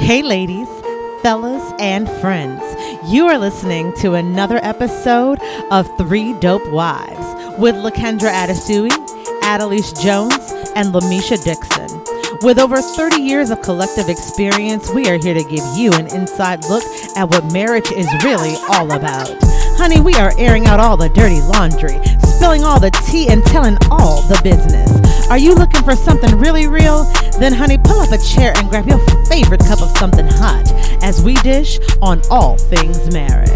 Hey, ladies, fellas, and friends. You are listening to another episode of Three Dope Wives with LaKendra Adesui, Adelise Jones, and Lamisha Dixon. With over 30 years of collective experience, we are here to give you an inside look at what marriage is really all about. Honey, we are airing out all the dirty laundry, spilling all the tea, and telling all the business. Are you looking for something really real? Then, honey, pull up a chair and grab your favorite cup of something hot as we dish on all things marriage.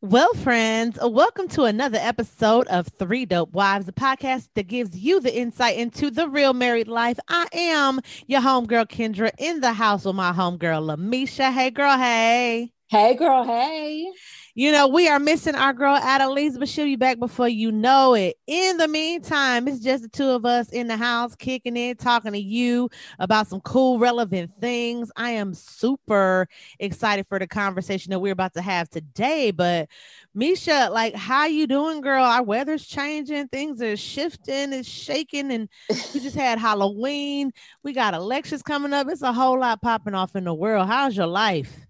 Well, friends, welcome to another episode of Three Dope Wives, a podcast that gives you the insight into the real married life. I am your homegirl Kendra in the house with my homegirl Lamisha. Hey, girl, hey. Hey, girl, hey. You know, we are missing our girl Adelise, but she'll be back before you know it. In the meantime, it's just the two of us in the house kicking it, talking to you about some cool, relevant things. I am super excited for the conversation that we're about to have today. But Misha, like, how you doing, girl? Our weather's changing, things are shifting, it's shaking, and we just had Halloween. We got elections coming up. It's a whole lot popping off in the world. How's your life?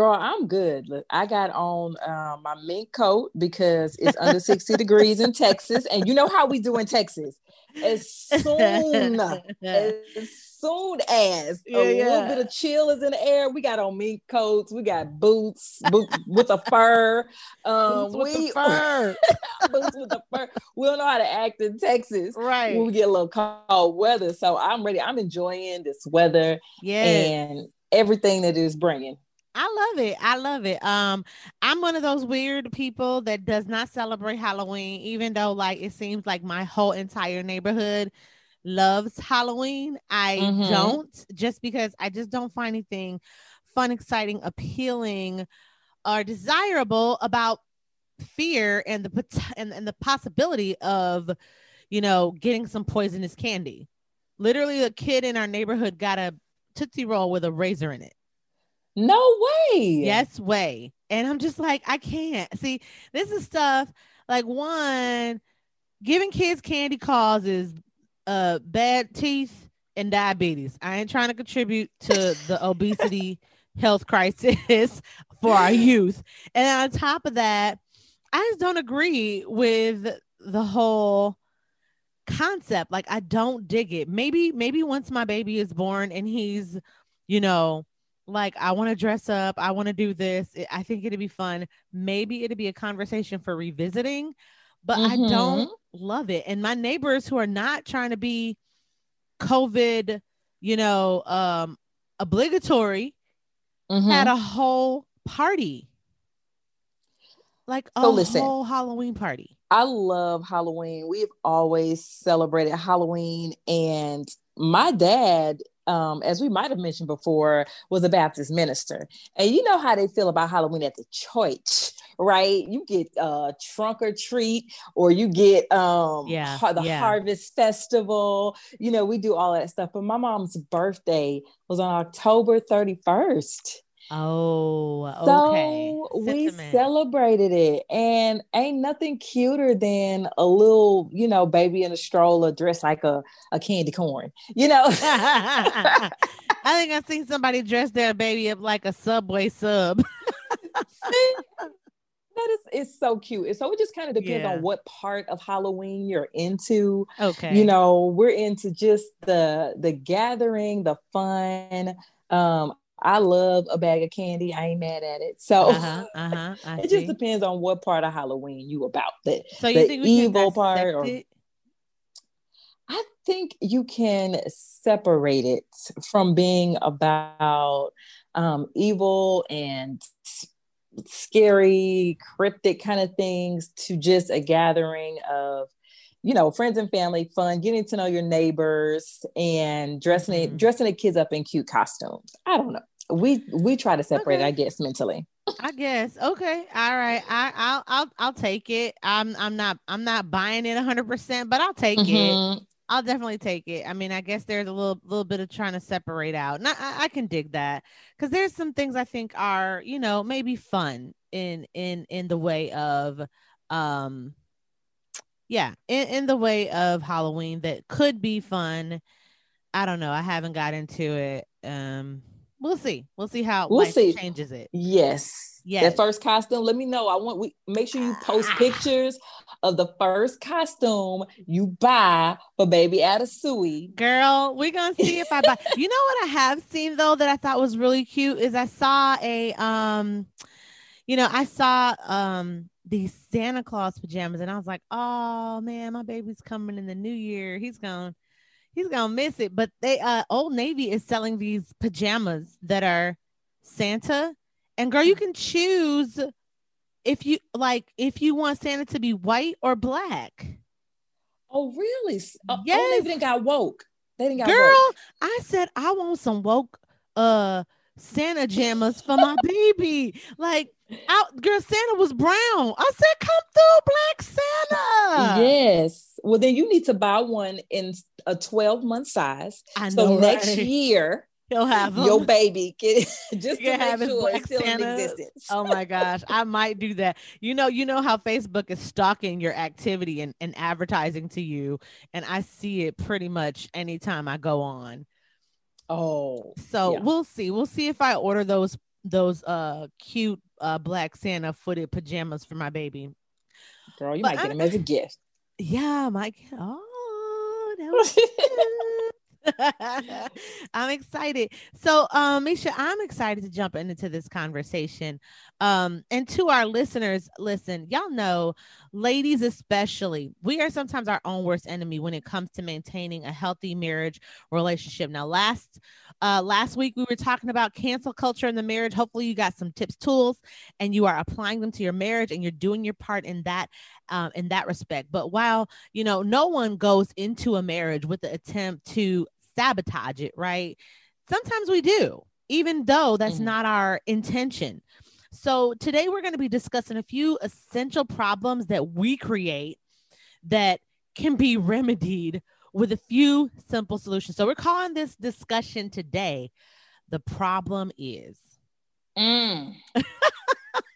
Girl, I'm good. Look, I got on uh, my mink coat because it's under 60 degrees in Texas. And you know how we do in Texas. As soon as soon as yeah, a yeah. little bit of chill is in the air, we got on mink coats, we got boots, boots with a fur. Um, boots we, with fur. boots with the fur. We don't know how to act in Texas, right? When we get a little cold weather. So I'm ready. I'm enjoying this weather, yeah, and everything that it is bringing. I love it. I love it. Um, I'm one of those weird people that does not celebrate Halloween, even though like it seems like my whole entire neighborhood loves Halloween. I mm-hmm. don't just because I just don't find anything fun, exciting, appealing, or desirable about fear and the and, and the possibility of you know getting some poisonous candy. Literally, a kid in our neighborhood got a Tootsie Roll with a razor in it. No way. Yes, way. And I'm just like, I can't. See, this is stuff like one, giving kids candy causes uh bad teeth and diabetes. I ain't trying to contribute to the obesity health crisis for our youth. And on top of that, I just don't agree with the whole concept. Like I don't dig it. Maybe maybe once my baby is born and he's, you know, like I want to dress up, I want to do this. I think it'd be fun. Maybe it'd be a conversation for revisiting, but mm-hmm. I don't love it. And my neighbors who are not trying to be COVID, you know, um obligatory mm-hmm. had a whole party. Like a so listen, whole Halloween party. I love Halloween. We've always celebrated Halloween and my dad um, as we might have mentioned before, was a Baptist minister. And you know how they feel about Halloween at the church, right? You get uh trunk or treat, or you get um yeah, the yeah. harvest festival. You know, we do all that stuff. But my mom's birthday was on October 31st. Oh, okay. So we celebrated it, and ain't nothing cuter than a little, you know, baby in a stroller dressed like a, a candy corn, you know. I think I've seen somebody dress their baby up like a subway sub. that is it's so cute. And so it just kind of depends yeah. on what part of Halloween you're into. Okay. You know, we're into just the the gathering, the fun. Um, I love a bag of candy. I ain't mad at it. So uh-huh, uh-huh, it just depends on what part of Halloween you about. The, so you the think evil part or it? I think you can separate it from being about um, evil and scary, cryptic kind of things to just a gathering of you know, friends and family, fun, getting to know your neighbors and dressing mm-hmm. it, dressing the kids up in cute costumes. I don't know we we try to separate okay. i guess mentally i guess okay all right i i'll i'll, I'll take it i'm i'm not i'm not buying it 100% but i'll take mm-hmm. it i'll definitely take it i mean i guess there's a little little bit of trying to separate out and i, I can dig that because there's some things i think are you know maybe fun in in in the way of um yeah, in, in the way of Halloween that could be fun. I don't know. I haven't got into it. Um, we'll see. We'll see how We'll life see. changes it. Yes. Yes. That first costume. Let me know. I want we make sure you post Ah. pictures of the first costume you buy for baby Atasui. Girl, we're gonna see if I buy. you know what I have seen though that I thought was really cute is I saw a um, you know, I saw um these Santa Claus pajamas and I was like, oh man, my baby's coming in the new year. He's gonna he's gonna miss it. But they uh Old Navy is selling these pajamas that are Santa, and girl, you can choose if you like if you want Santa to be white or black. Oh, really? Oh, Yes. oh, they didn't got woke. They didn't got Girl, woke. I said I want some woke uh Santa jammers for my baby. Like out girl, Santa was brown. I said, come through, Black Santa. yes. Well, then you need to buy one in a 12 month size. I know, So next right? year, he'll have your baby can just to have make sure Black it's still in existence. Oh my gosh, I might do that. You know, you know how Facebook is stalking your activity and, and advertising to you, and I see it pretty much anytime I go on. Oh, So Yeah. we'll see. We'll see if I order those those uh cute uh black Santa footed pajamas for my baby. girl, you But might get I- them as a gift. Yeah, Mike. Oh, that was. I'm excited. So, um, Misha, I'm excited to jump into this conversation. Um, and to our listeners, listen, y'all know, ladies especially, we are sometimes our own worst enemy when it comes to maintaining a healthy marriage relationship. Now, last uh last week we were talking about cancel culture in the marriage. Hopefully, you got some tips, tools, and you are applying them to your marriage and you're doing your part in that um in that respect. But while you know, no one goes into a marriage with the attempt to sabotage it, right? Sometimes we do, even though that's Mhm. not our intention. So, today we're going to be discussing a few essential problems that we create that can be remedied with a few simple solutions. So, we're calling this discussion today The Problem Is. Mm,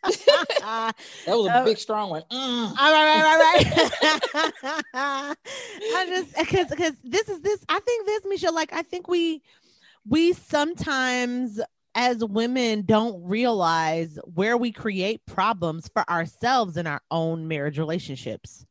that was a big, strong one. Mm. right, all right, all right. I just because because this is this. I think this, Michelle. Like I think we we sometimes as women don't realize where we create problems for ourselves in our own marriage relationships.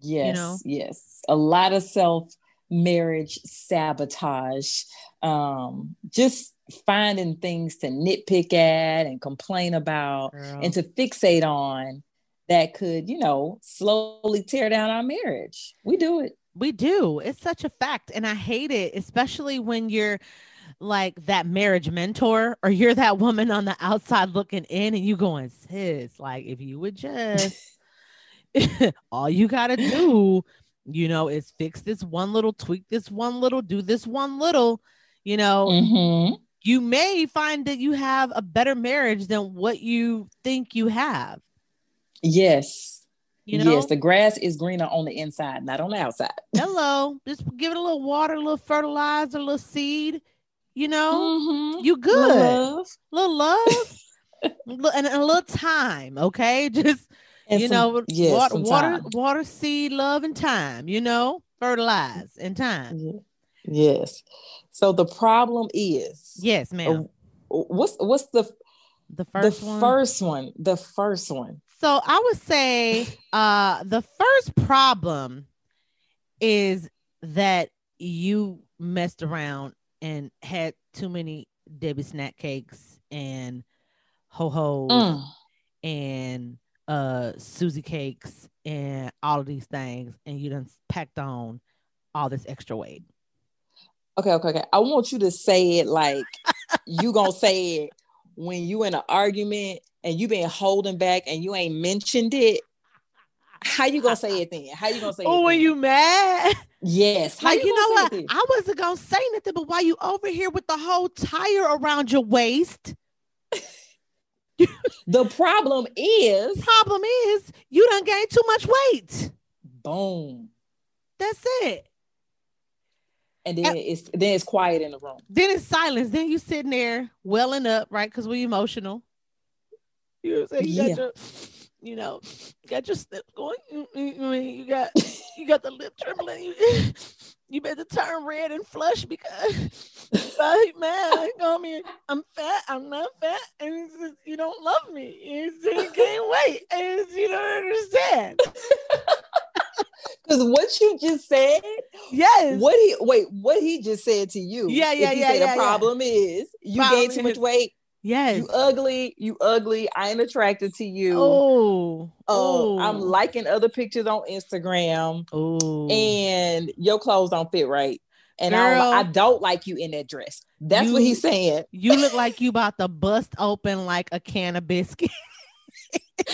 Yes, know? yes. A lot of self marriage sabotage. Um, just finding things to nitpick at and complain about and to fixate on that could, you know, slowly tear down our marriage. We do it. We do. It's such a fact. And I hate it, especially when you're like that marriage mentor or you're that woman on the outside looking in and you going, sis, like if you would just, all you got to do, you know, is fix this one little, tweak this one little, do this one little, you know, Mhm. you may find that you have a better marriage than what you think you have. Yes. You know, Yes, the grass is greener on the inside, not on the outside. hello, just give it a little water, a little fertilizer, a little seed, you know. Mhm. You good. Love. little love and a little time, okay? Just And you some- know, yes, water, water, water, seed, love, and time. You know, fertilize and time. Ye- Yes. So the problem is Yes, ma'am. what's what's the the first the one. first one? The first one. So I would say, uh, the first problem is that you messed around and had too many Debbie snack cakes and ho ho Mm. and uh Susie cakes and all of these things, and you done packed on all this extra weight. Okay, okay, okay. I want you to say it like you gonna say it when you in an argument and you been holding back and you ain't mentioned it. How you gonna say it then? How you gonna say? Oh, when then? you mad? Yes, How like you, know what? I wasn't gonna say nothing, but why you over here with the whole tire around your waist, The problem is problem is you done gained too much weight. boom. That's it. And then it's then it's quiet in the room. Then it's silence. Then you sitting there welling up, right? Because we're emotional. You know what I'm saying? You got Yeah. You know, you got your slips going. You, you, you got you got the lip trembling. You, you better turn red and flush because like, man, I mean, I'm fat. I'm not fat, and just, you don't love me. You can't wait, and you don't understand. Because what you just said, yes. What he wait, what he just said to you? Yeah, yeah, yeah. yeah the problem yeah. is you problem gained too much weight. Yes. You ugly. You ugly. I ain't attracted to you. Oh. Oh. I'm oh. liking other pictures on Instagram. Oh. And your clothes don't fit right. And Girl, I, don't, I don't like you in that dress. That's you, what he's saying. You look like you about to bust open like a can of biscuit.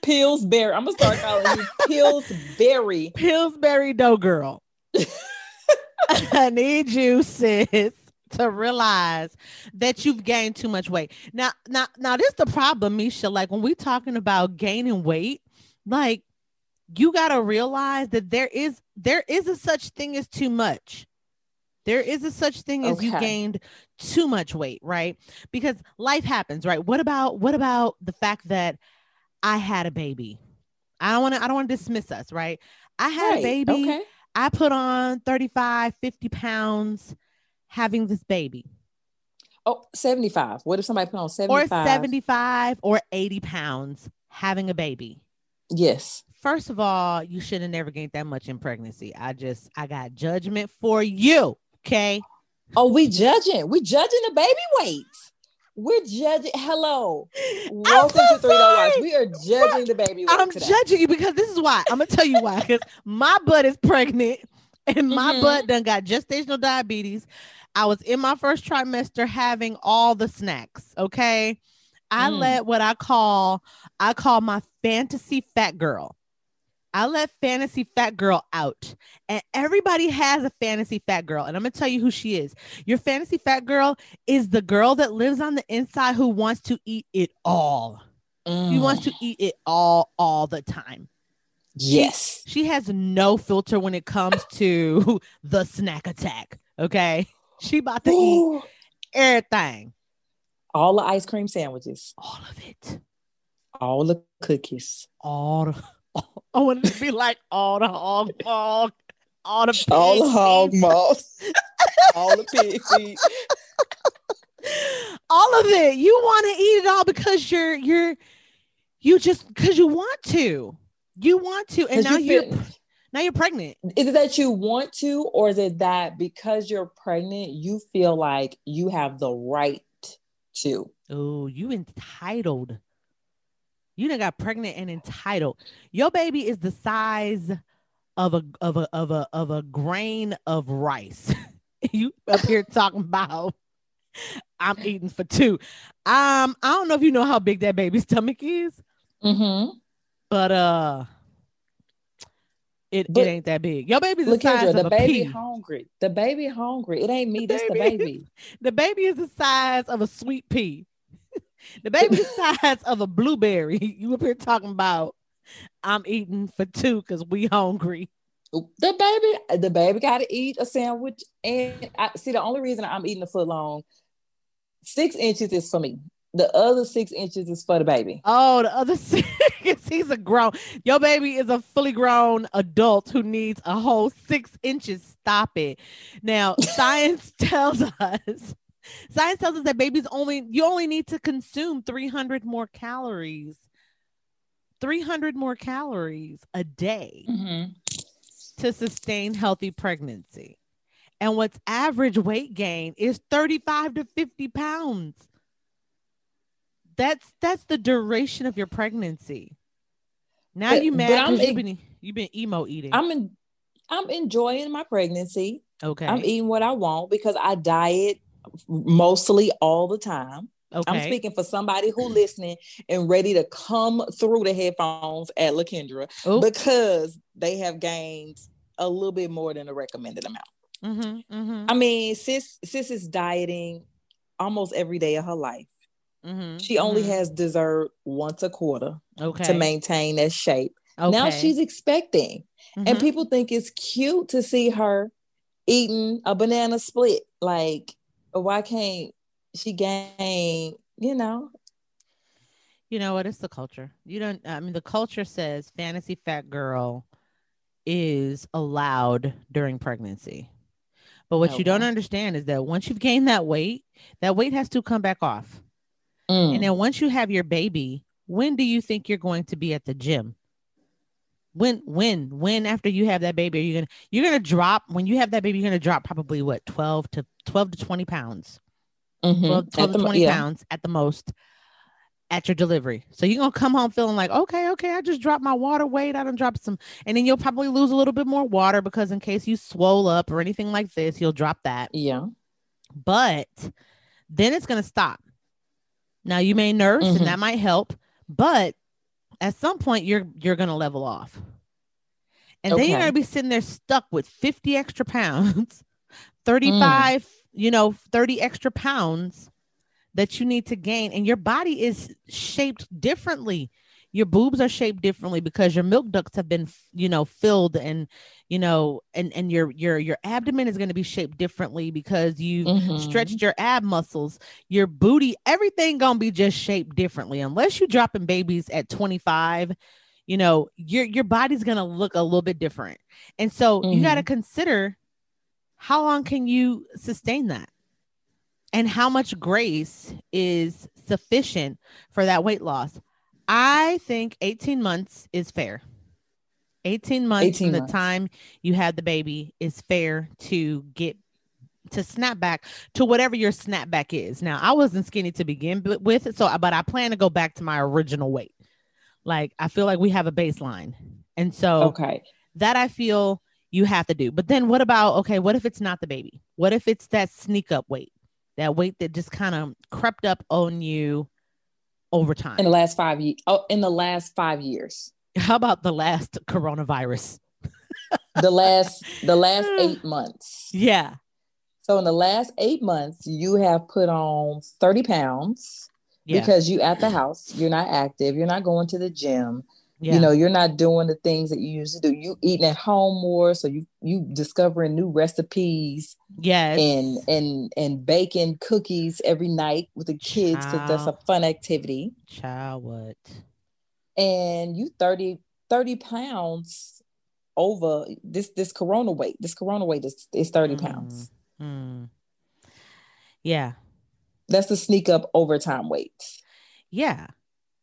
Pillsbury. I'm gonna start calling you Pillsbury. Pillsbury dough girl. I need you, sis, to realize that you've gained too much weight. Now, now, now, this is the problem, Misha. Like when we talking about gaining weight, like you gotta realize that there is there is a such thing as too much. There is a such thing as you gained too much weight, right? Because life happens, right? What about what about the fact that I had a baby? I don't want to I don't want to dismiss us, right? I had right. a baby. Okay. I put on 35, 50 pounds having this baby. Oh, 75. What if somebody put on 75? Or 75 or 80 pounds having a baby? Yes. First of all, you should have never gained that much in pregnancy. I just, I got judgment for you. Okay. Oh, we judging. We judging the baby weights. We're judging. Hello. Welcome so to Three Dollars. We are judging the baby. I'm today. judging you because this is why. I'm gonna tell you why. Because my butt is pregnant and my mm-hmm. butt done got gestational diabetes. I was in my first trimester having all the snacks. Okay. I mm. let what I call I call my fantasy fat girl. I let fantasy fat girl out. And everybody has a fantasy fat girl. And I'm going to tell you who she is. Your fantasy fat girl is the girl that lives on the inside who wants to eat it all. Mm. She wants to eat it all, all the time. Yes. She, she has no filter when it comes to the snack attack. Okay. She about to Ooh. eat everything. All the ice cream sandwiches. All of it. All the cookies. All the I wanted to be like all the hog hog, all the pig all the hog maws, all the pig feet. all of it. You want to eat it all because you're you're you just because you want to. You want to, and now you are now you're pregnant. Is it that you want to, or is it that because you're pregnant, you feel like you have the right to? Oh, you entitled. You done got pregnant and entitled. Your baby is the size of a of a of a of a grain of rice. you up here talking about I'm eating for two. Um, I don't know if you know how big that baby's stomach is. Mm-hmm. But uh it, but, it ain't that big. Your baby's the size the of baby a pea. hungry. The baby hungry. It ain't me. The this baby, the baby. The baby is the size of a sweet pea. The baby size of a blueberry. You up here talking about I'm eating for two because we hungry. The baby, the baby got to eat a sandwich. And I see the only reason I'm eating a foot long, six inches is for me. The other six inches is for the baby. Oh, the other six. He's a grown. Your baby is a fully grown adult who needs a whole six inches. Stop it. Now, science tells us Science tells us that babies only you only need to consume 300 more calories. 300 more calories a day mm-hmm. to sustain healthy pregnancy. And what's average weight gain is 35 to 50 pounds. That's that's the duration of your pregnancy. Now but, you mad because you've been you've been emo eating. I'm in, I'm enjoying my pregnancy. Okay. I'm eating what I want because I diet mostly all the time. Okay. I'm speaking for somebody who listening and ready to come through the headphones at Lakendra Ooh. because they have gained a little bit more than the recommended amount. Mm-hmm, mm-hmm. I mean, sis sis is dieting almost every day of her life. Mm-hmm, she only mm-hmm. has dessert once a quarter okay. to maintain that shape. Okay. Now she's expecting, and mm-hmm. people think it's cute to see her eating a banana split. Like why can't she gain, you know, You know what? It's the culture. You don't. I mean, the culture says fantasy fat girl is allowed during pregnancy. But what you don't understand is that once you've gained that weight, that weight has to come back off. Mm. And then once you have your baby, when do you think you're going to be at the gym? When, when, when after you have that baby, are you gonna you're gonna drop when you have that baby, you're gonna drop probably what 12 to 12 to 20 pounds. Mhm. 12, 12 the to mo- 20 yeah. pounds at the most at your delivery. So you're gonna come home feeling like, okay, okay, I just dropped my water weight. I don't drop some, and then you'll probably lose a little bit more water because in case you swole up or anything like this, you'll drop that. Yeah. But then it's gonna stop. Now you may nurse Mhm. and that might help, but at some point you're you're gonna level off. And then you're gonna be sitting there stuck with 50 extra pounds, 35, mm. you know, 30 extra pounds that you need to gain. And your body is shaped differently. Your boobs are shaped differently because your milk ducts have been, you know, filled and, you know, and and your your your abdomen is going to be shaped differently because you Mhm. stretched your ab muscles, your booty, everything gonna be just shaped differently. Unless you're dropping babies at 25, you know, your your body's gonna look a little bit different. And so you got to consider how long can you sustain that? And how much grace is sufficient for that weight loss? I think 18 months is fair. 18 months 18 from the time you had the baby is fair to get to snap back to whatever your snapback is. Now, I wasn't skinny to begin with, so but I plan to go back to my original weight. Like I feel like we have a baseline. And so Okay. that I feel you have to do. But then what about okay, what if it's not the baby? What if it's that sneak up weight? That weight that just kind of crept up on you over time. In the last five years. Oh, in the last five years. How about the last coronavirus? The last the last mm. eight months. Yeah. So in the last eight months, you have put on 30 pounds Yeah. because you at the house, you're not active, you're not going to the gym, yeah. you know, you're not doing the things that you used to do. You eating at home more, so you you discovering new recipes yes. and and and baking cookies every night with the kids because that's a fun activity. child what? And you 30 30 pounds over this this corona weight. This corona weight is, is 30 pounds. Hmm. Yeah. That's the sneak up overtime weight. Yeah.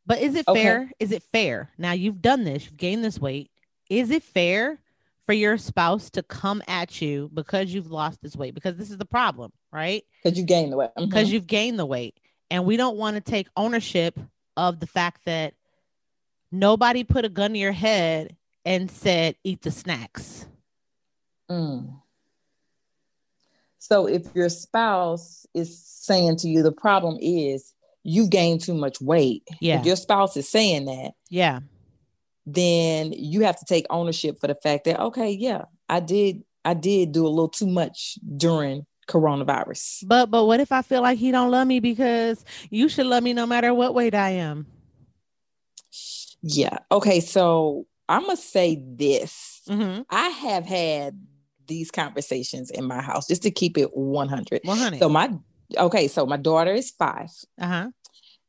But is it Okay. fair? Is it fair? Now you've done this, you've gained this weight. Is it fair for your spouse to come at you because you've lost this weight? Because this is the problem, right? Because you gained the weight. Mhm. Because you've gained the weight. And we don't want to take ownership of the fact that nobody put a gun to your head and said, eat the snacks. Mm. So if your spouse is saying to you, the problem is you gained too much weight. Yeah. If your spouse is saying that, Yeah. then you have to take ownership for the fact that, okay, yeah, I did, I did do a little too much during coronavirus. But but what if I feel like he don't love me because you should love me no matter what weight I am? Yeah. Okay. So I'm gonna say this. Mm-hmm. I have had these conversations in my house just to keep it 100. 100. So my okay, so my daughter is five. uh-huh.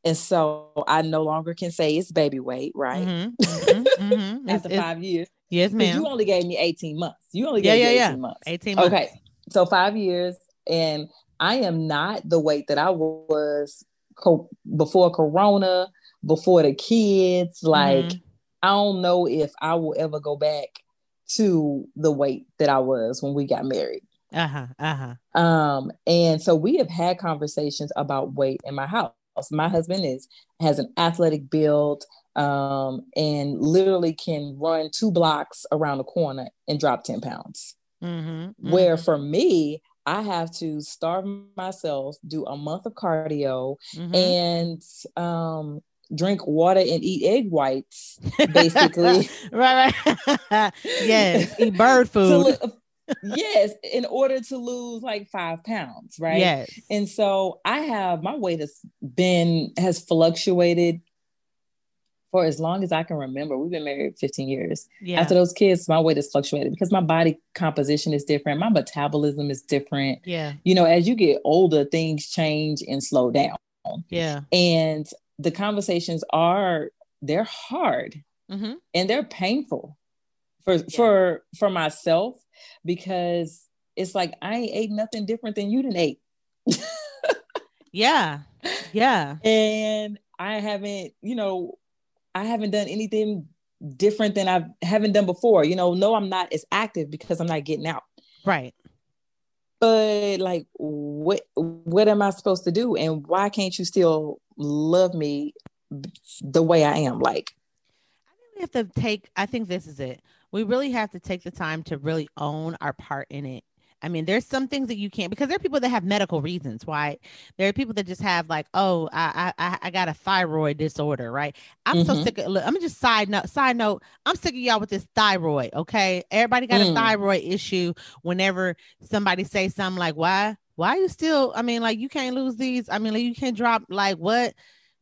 And so I no longer can say it's baby weight, right? Mhm, mhm, mhm. After it's- five years. Yes, ma'am. You only gave me 18 months. You only Yeah, gave yeah, me yeah. 18 months. 18 months. Okay. So five years, and I am not the weight that I was co- before Corona, before the kids. Like, Mhm. I don't know if I will ever go back to the weight that I was when we got married. Uh-huh. Uh-huh. Um, and so we have had conversations about weight in my house. My husband is has an athletic build um, and literally can run two blocks around the corner and drop 10 pounds. Mm-hmm. Where for me, I have to starve myself, do a month of cardio, Mhm. and um, drink water and eat egg whites, basically. right, right. yes. Eat bird food. lo- yes, in order to lose like five pounds, right? Yes. And so I have my weight has been has fluctuated for as long as I can remember. We've been married 15 years. Yeah. After those kids, my weight has fluctuated because my body composition is different. My metabolism is different. yeah. You know, as you get older, things change and slow down. Yeah. And the conversations are they're hard Mm-hmm. and they're painful for for for myself because it's like I ain't ate nothing different than you didn't ate. Yeah. Yeah. and I haven't, you know, I haven't done anything different than I haven't done before. You know, no, I'm not as active because I'm not getting out. Right. But like, what what am I supposed to do? And why can't you still love me the way I am? Like, I think we have to take, I think this is it. We really have to take the time to really own our part in it. I mean, there's some things that you can't because there are people that have medical reasons why. There are people that just have like, oh, I I I got a thyroid disorder, right? I'm so Mhm. sick of. Look, I'm just side note. Side note. I'm sick of y'all with this thyroid. Okay, everybody got a Mm. thyroid issue. Whenever somebody say something like, why why you still? I mean, like you can't lose these. I mean, like you can't drop. Like what?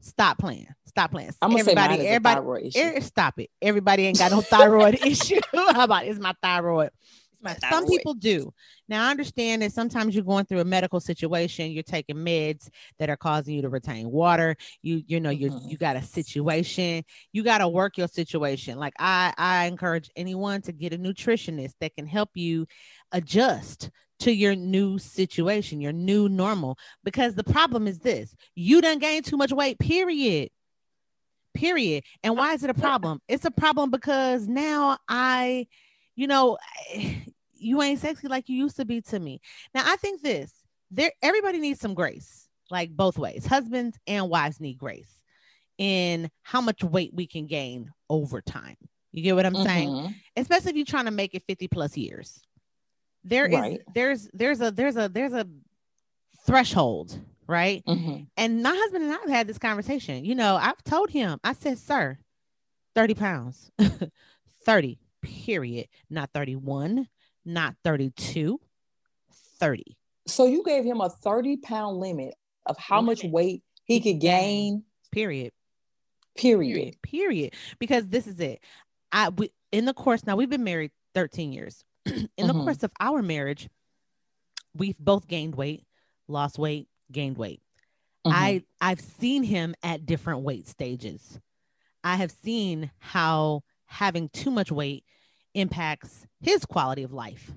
Stop playing. Stop playing. I'm gonna say everybody, a everybody. Er, stop it. Everybody ain't got no thyroid issue. How about it's my thyroid? Some people do. Now I understand that sometimes you're going through a medical situation, you're taking meds that are causing you to retain water. You you know you Mhm. you got a situation. You got to work your situation. Like I I encourage anyone to get a nutritionist that can help you adjust to your new situation, your new normal because the problem is this. You done gained too much weight, period period. And why is it a problem? It's a problem because now I, you know, you ain't sexy like you used to be to me. Now I think this there everybody needs some grace, like both ways. Husbands and wives need grace in how much weight we can gain over time. You get what I'm saying? Mhm. Especially if you're trying to make it 50 plus years. There is Right. there's there's a there's a there's a threshold, right? Mhm. And my husband and I have had this conversation. You know, I've told him, I said, sir, 30 pounds, 30, period. Not 31, not 32, 30. So you gave him a 30 pound limit of how much weight he could gain, Period. period. Period. Period. Because this is it. I we, in the course now we've been married 13 years. in the Mhm. course of our marriage, we've both gained weight, lost weight, gained weight. Mhm. I I've seen him at different weight stages. I have seen how having too much weight impacts his quality of life,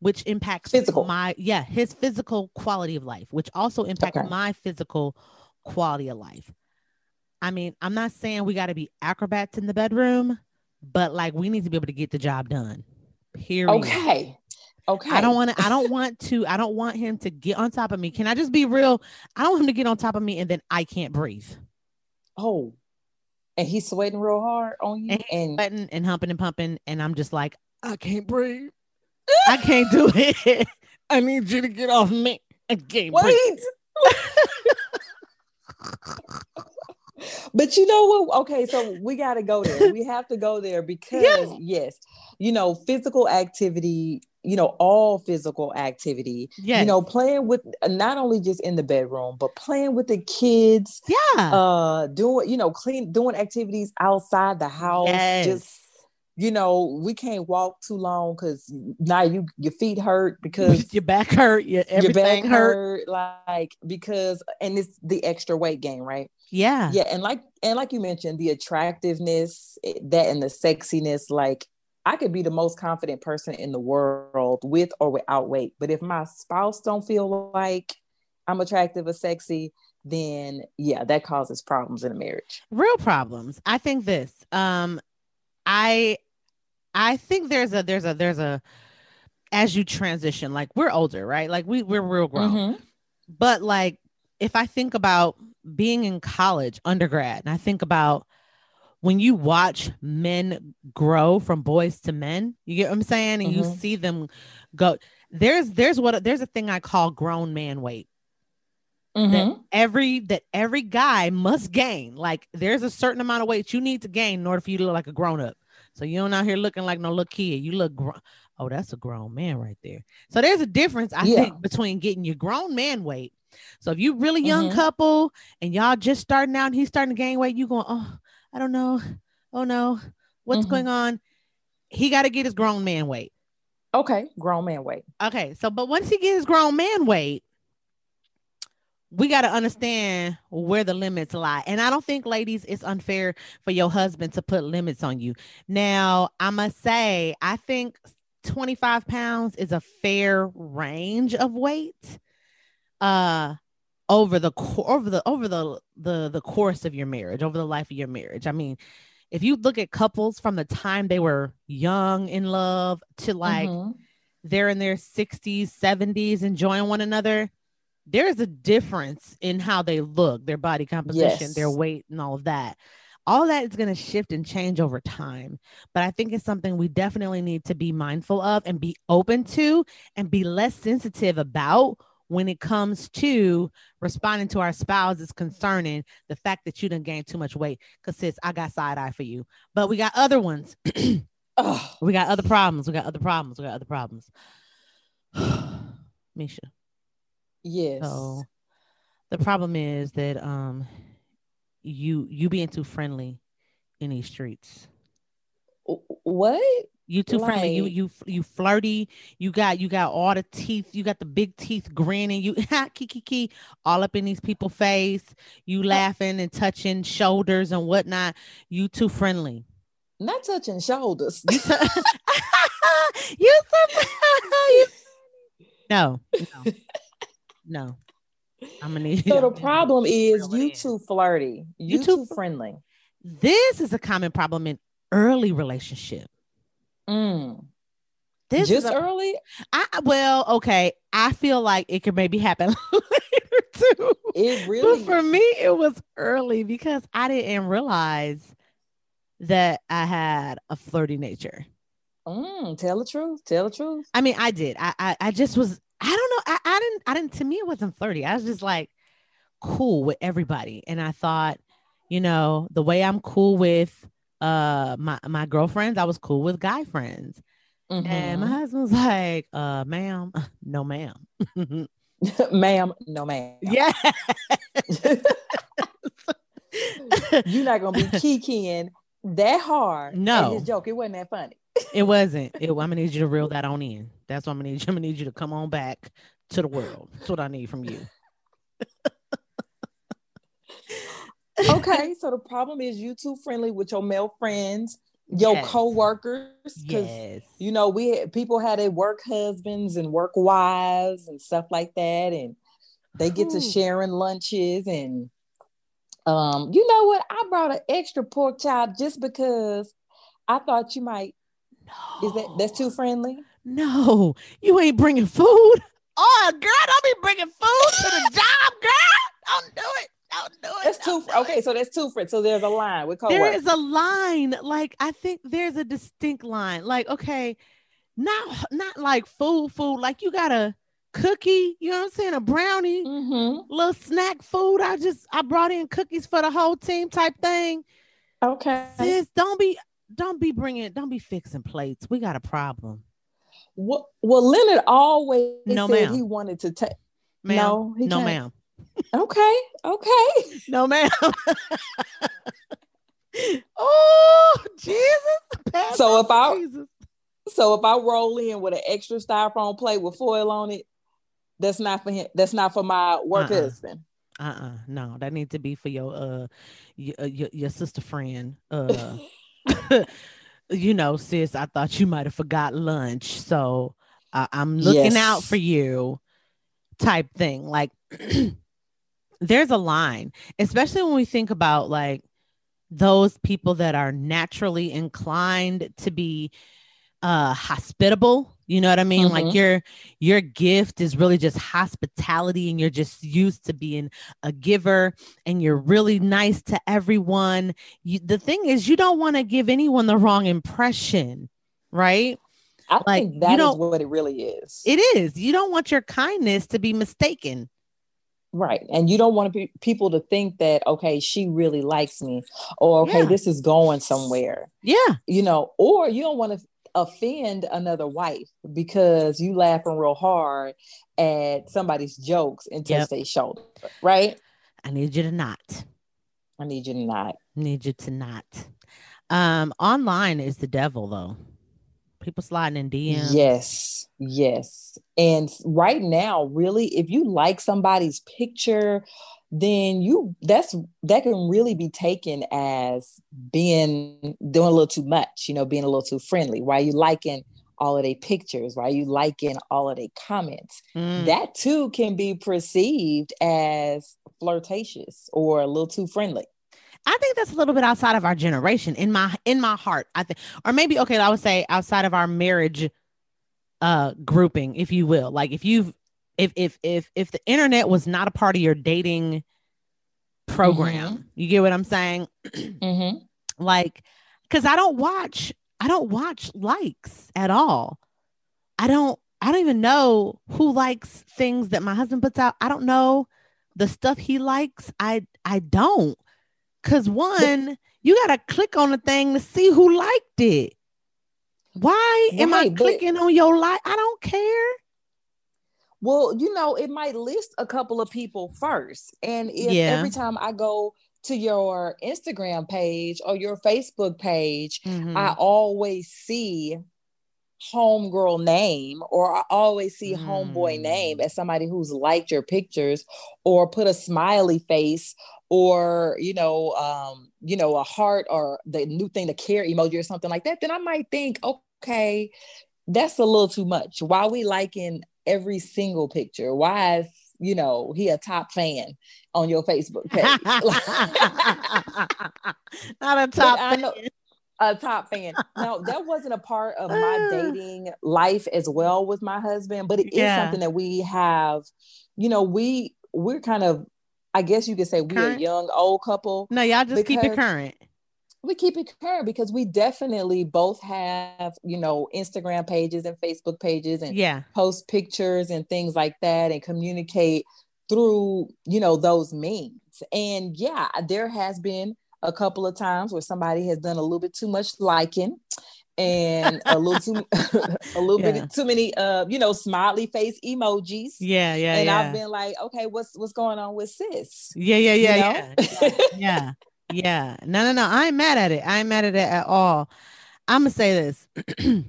which impacts Physical. my yeah, his physical quality of life, which also impacts Okay. my physical quality of life. I mean, I'm not saying we got to be acrobats in the bedroom, but like we need to be able to get the job done. Period. Okay. Okay. I don't want to. I don't want to. I don't want him to get on top of me. Can I just be real? I don't want him to get on top of me and then I can't breathe. Oh. And he's sweating real hard on you. And And, Sweating and humping and pumping, and I'm just like, I can't breathe. I can't do it. I need you to get off me. I can't wait. but you know what? Okay, so we got to go there. We have to go there because, Yeah. yes, you know, physical activity, you know, all physical activity, Yes. you know, playing with not only just in the bedroom, but playing with the kids, yeah. uh, doing, you know, clean, doing activities outside the house, yes. just you know, we can't walk too long because now you your feet hurt because your back hurt. Your your back hurt. hurt, like because and it's the extra weight gain, right? Yeah. Yeah, and like and like you mentioned, the attractiveness, eh, that and the sexiness, like I could be the most confident person in the world with or without weight, but if my spouse don't feel like I'm attractive or sexy, then yeah, that causes problems in a marriage. real problems i think this um i i think there's a there's a there's a as you transition like we're older right like we we're real grown Mhm. but like if i think about being in college undergrad and i think about when you watch men grow from boys to men you get what i'm saying and you Mhm. see them go there's there's what there's a thing i call grown man weight that Mhm. every that every guy must gain. Like there's a certain amount of weight you need to gain in order for you to look like a grown up. So you don't out here looking like no little kid. You look gr- oh, that's a grown man right there. So there's a difference, I Yeah. think, between getting your grown man weight. So if you really young Mhm. couple and y'all just starting out and he's starting to gain weight, you going, oh, I don't know. Oh no, what's Mhm. going on? He got to get his grown man weight. Okay, grown man weight. Okay, so but once he gets his grown man weight, we got to understand where the limits lie. And I don't think, ladies, it's unfair for your husband to put limits on you. Now, I must say, I think 25 pounds is a fair range of weight. Uh, over the over the over the the the course of your marriage, over the life of your marriage. I mean, if you look at couples from the time they were young in love to like mm-hmm. they're in their 60s, 70s, enjoying one another, there's a difference in how they look, their body composition, yes. their weight, and all of that. All that is going to shift and change over time. But I think it's something we definitely need to be mindful of and be open to and be less sensitive about when it comes to responding to our spouses concerning the fact that you didn't gain too much weight. Because sis, I got side eye for you, but we got other ones. oh. We got other problems. We got other problems. We got other problems. Misha. Yes. So the problem is that um you you being too friendly in these streets. What? You too like, friendly. You you you flirty. You got you got all the teeth. You got the big teeth grinning. You kiki kiki all up in these people face. You laughing and touching shoulders and whatnot. You too friendly. Not touching shoulders. You, t- you, you no, no, no. I'm gonna need. So the problem is you too flirty. You, you too, too friendly. This is a common problem in early relationship. Mm. This just a, early? I well, okay. I feel like it could maybe happen later too. It really but for me, it was early because I didn't realize that I had a flirty nature. Mm, tell the truth. Tell the truth. I mean, I did. I I, I just was. I don't know. I, I didn't. I didn't. To me, it wasn't flirty. I was just like cool with everybody, and I thought, you know, the way I'm cool with uh my my girlfriends, I was cool with guy friends. Mm-hmm. And my mm-hmm. husband was like, uh, ma'am, no ma'am. ma'am, no ma'am. Yeah. You're not gonna be kikiing that hard. No his joke. It wasn't that funny. it wasn't. It, I'm gonna need you to reel that on in. That's what I'm gonna need. I'm gonna need you to come on back to the world. That's what I need from you okay, so the problem is you too friendly with your male friends, your yes. co-workers, because yes. you know we people had their work husbands and work wives and stuff like that, and they get Ooh. to sharing lunches and um, you know what? I brought an extra pork chop just because I thought you might. No. Is that that's too friendly? No, you ain't bringing food. Oh, girl, don't be bringing food to the job, girl. Don't do it. Don't do it. That's two. Okay, it. so that's two friends. So there's a line with co There is a line. Like I think there's a distinct line. Like okay, not not like food, food. Like you got a cookie. You know what I'm saying? A brownie, mm-hmm. little snack food. I just I brought in cookies for the whole team type thing. Okay, sis, don't be don't be bringing don't be fixing plates. We got a problem. Well, well Leonard always no, said ma'am. he wanted to take. No, no, can't. ma'am okay, okay. No, ma'am. oh, Jesus. so if I Jesus. so if I roll in with an extra styrofoam plate with foil on it, that's not for him. That's not for my work uh-uh. husband. Uh-uh. No, that needs to be for your uh your uh, your, your sister friend. Uh you know, sis, I thought you might have forgot lunch. So uh, I'm looking yes. out for you type thing. Like there's a line, especially when we think about like those people that are naturally inclined to be uh hospitable you know what i mean mm-hmm. like your your gift is really just hospitality and you're just used to being a giver and you're really nice to everyone you, the thing is you don't want to give anyone the wrong impression right I like think that is what it really is. It is. You don't want your kindness to be mistaken. Right. And you don't want pe- people to think that, okay, she really likes me or, okay, yeah. this is going somewhere. Yeah. You know, or you don't want to offend another wife because you laughing real hard at somebody's jokes and touch yep. their shoulder. Right. I need you to not. I need you to not. I need you to not. Um, online is the devil though. People sliding in DMs. Yes, yes. And right now, really, if you like somebody's picture, then you that's that can really be taken as being doing a little too much, you know, being a little too friendly. Why you liking all of their pictures? Why you liking all of their comments? Mm. That too can be perceived as flirtatious or a little too friendly. I think that's a little bit outside of our generation in my in my heart. I think or maybe okay, I would say outside of our marriage uh grouping, if you will. Like if you've if if if if the internet was not a part of your dating program, mm-hmm. you get what I'm saying? mm-hmm. Like cuz I don't watch I don't watch likes at all. I don't I don't even know who likes things that my husband puts out. I don't know the stuff he likes. I I don't. Cause one, you gotta click on the thing to see who liked it. Why right, am I clicking on your like? I don't care. Well, you know, it might list a couple of people first. And if yeah. every time I go to your Instagram page or your Facebook page, mm-hmm. I always see homegirl name or I always see mm. homeboy name mm. as somebody who's liked your pictures or put a smiley face or you know um you know a heart or the new thing the care emoji or something like that then i might think okay that's a little too much why we liking every single picture why is you know he a top fan on your facebook page not a top fan. Know, a top fan. No, that wasn't a part of my dating life as well with my husband, but it yeah. is something that we have, you know, we we're kind of I guess you could say we're a young old couple. No, y'all just keep it current. We keep it current because we definitely both have, you know, Instagram pages and Facebook pages and yeah, post pictures and things like that and communicate through, you know, those means. And yeah, there has been a couple of times where somebody has done a little bit too much liking and a little too a little yeah. bit too many uh you know smiley face emojis. Yeah yeah and yeah. i've been like okay what's what's going on with sis? Yeah yeah yeah you know? yeah. Yeah yeah. No no no. I ain't mad at it. I ain't mad at it at all. I'm gonna say this.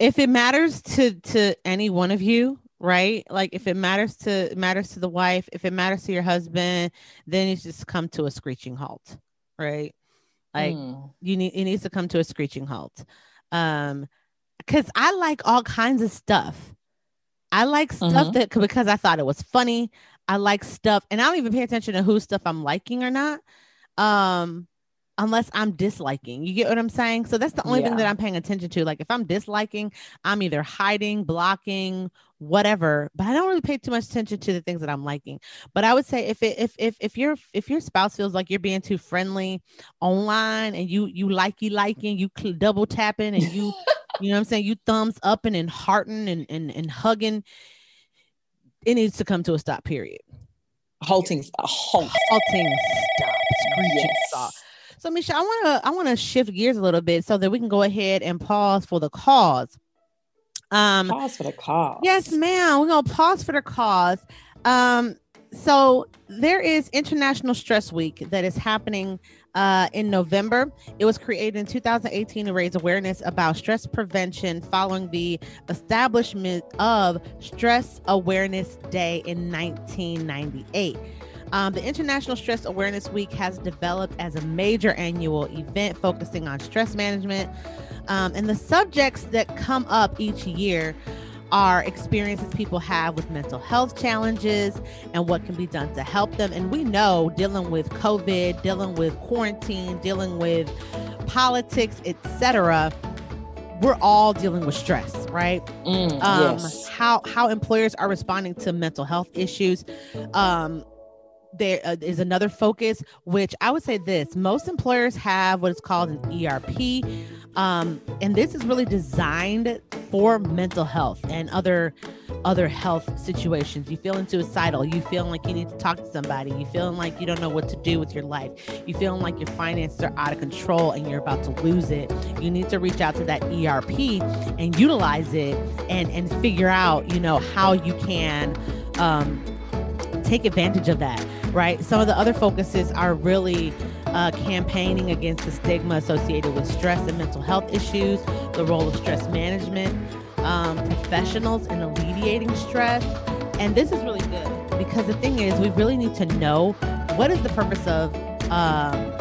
If it matters to to any one of you right like if it matters to matters to the wife if it matters to your husband then it's just come to a screeching halt right like mm. you need it needs to come to a screeching halt. Um because I like all kinds of stuff. I like stuff mm-hmm. that because I thought it was funny. I like stuff, and I don't even pay attention to who stuff I'm liking or not. Um, unless I'm disliking. You get what I'm saying? So that's the only yeah. thing that I'm paying attention to. Like if I'm disliking, I'm either hiding, blocking, whatever. But I don't really pay too much attention to the things that I'm liking. But I would say if it if if if your if your spouse feels like you're being too friendly online and you you likey liking, you cl- double tapping and you you know what I'm saying, you thumbs up and and hearting and and and hugging, it needs to come to a stop. Period. Halting, uh, a halt. halting, stop, screeching, yes. stop so, Michelle, I want to I want to shift gears a little bit so that we can go ahead and pause for the cause. Um, pause for the cause. Yes, ma'am. We're gonna pause for the cause. Um, so there is International Stress Week that is happening uh, in November. It was created in 2018 to raise awareness about stress prevention following the establishment of Stress Awareness Day in 1998. Um, the International Stress Awareness Week has developed as a major annual event focusing on stress management. Um, and the subjects that come up each year are experiences people have with mental health challenges and what can be done to help them. And we know dealing with COVID, dealing with quarantine, dealing with politics, etc we're all dealing with stress, right? Mm, um, yes. How how employers are responding to mental health issues. Um, there uh, another focus, which I would say this most employers have what is called an ERP. Um, and this is really designed for mental health and other other health situations. You feeling suicidal, you feeling like you need to talk to somebody, you feeling like you don't know what to do with your life, you feeling like your finances are out of control and you're about to lose it. You need to reach out to that ERP and utilize it and and figure out, you know, how you can um take advantage of that, right? Some of the other focuses are really uh, campaigning against the stigma associated with stress and mental health issues, the role of stress management, um, professionals in alleviating stress. And this is really good because the thing is, we really need to know what is the purpose of. Um,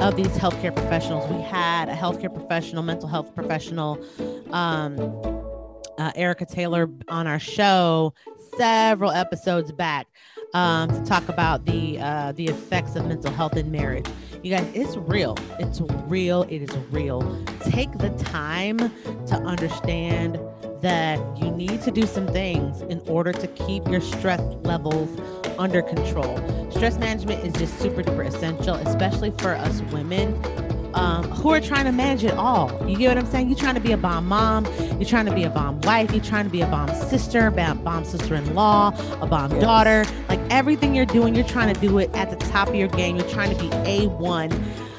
of these healthcare professionals, we had a healthcare professional, mental health professional, um, uh, Erica Taylor, on our show several episodes back um, to talk about the uh, the effects of mental health in marriage. You guys, it's real. It's real. It is real. Take the time to understand that you need to do some things in order to keep your stress levels under control. Stress management is just super duper essential, especially for us women um, who are trying to manage it all. You get what I'm saying? You're trying to be a bomb mom, you're trying to be a bomb wife, you're trying to be a bomb sister, bomb, bomb sister-in-law, a bomb yes. daughter. Like everything you're doing, you're trying to do it at the top of your game. You're trying to be A1.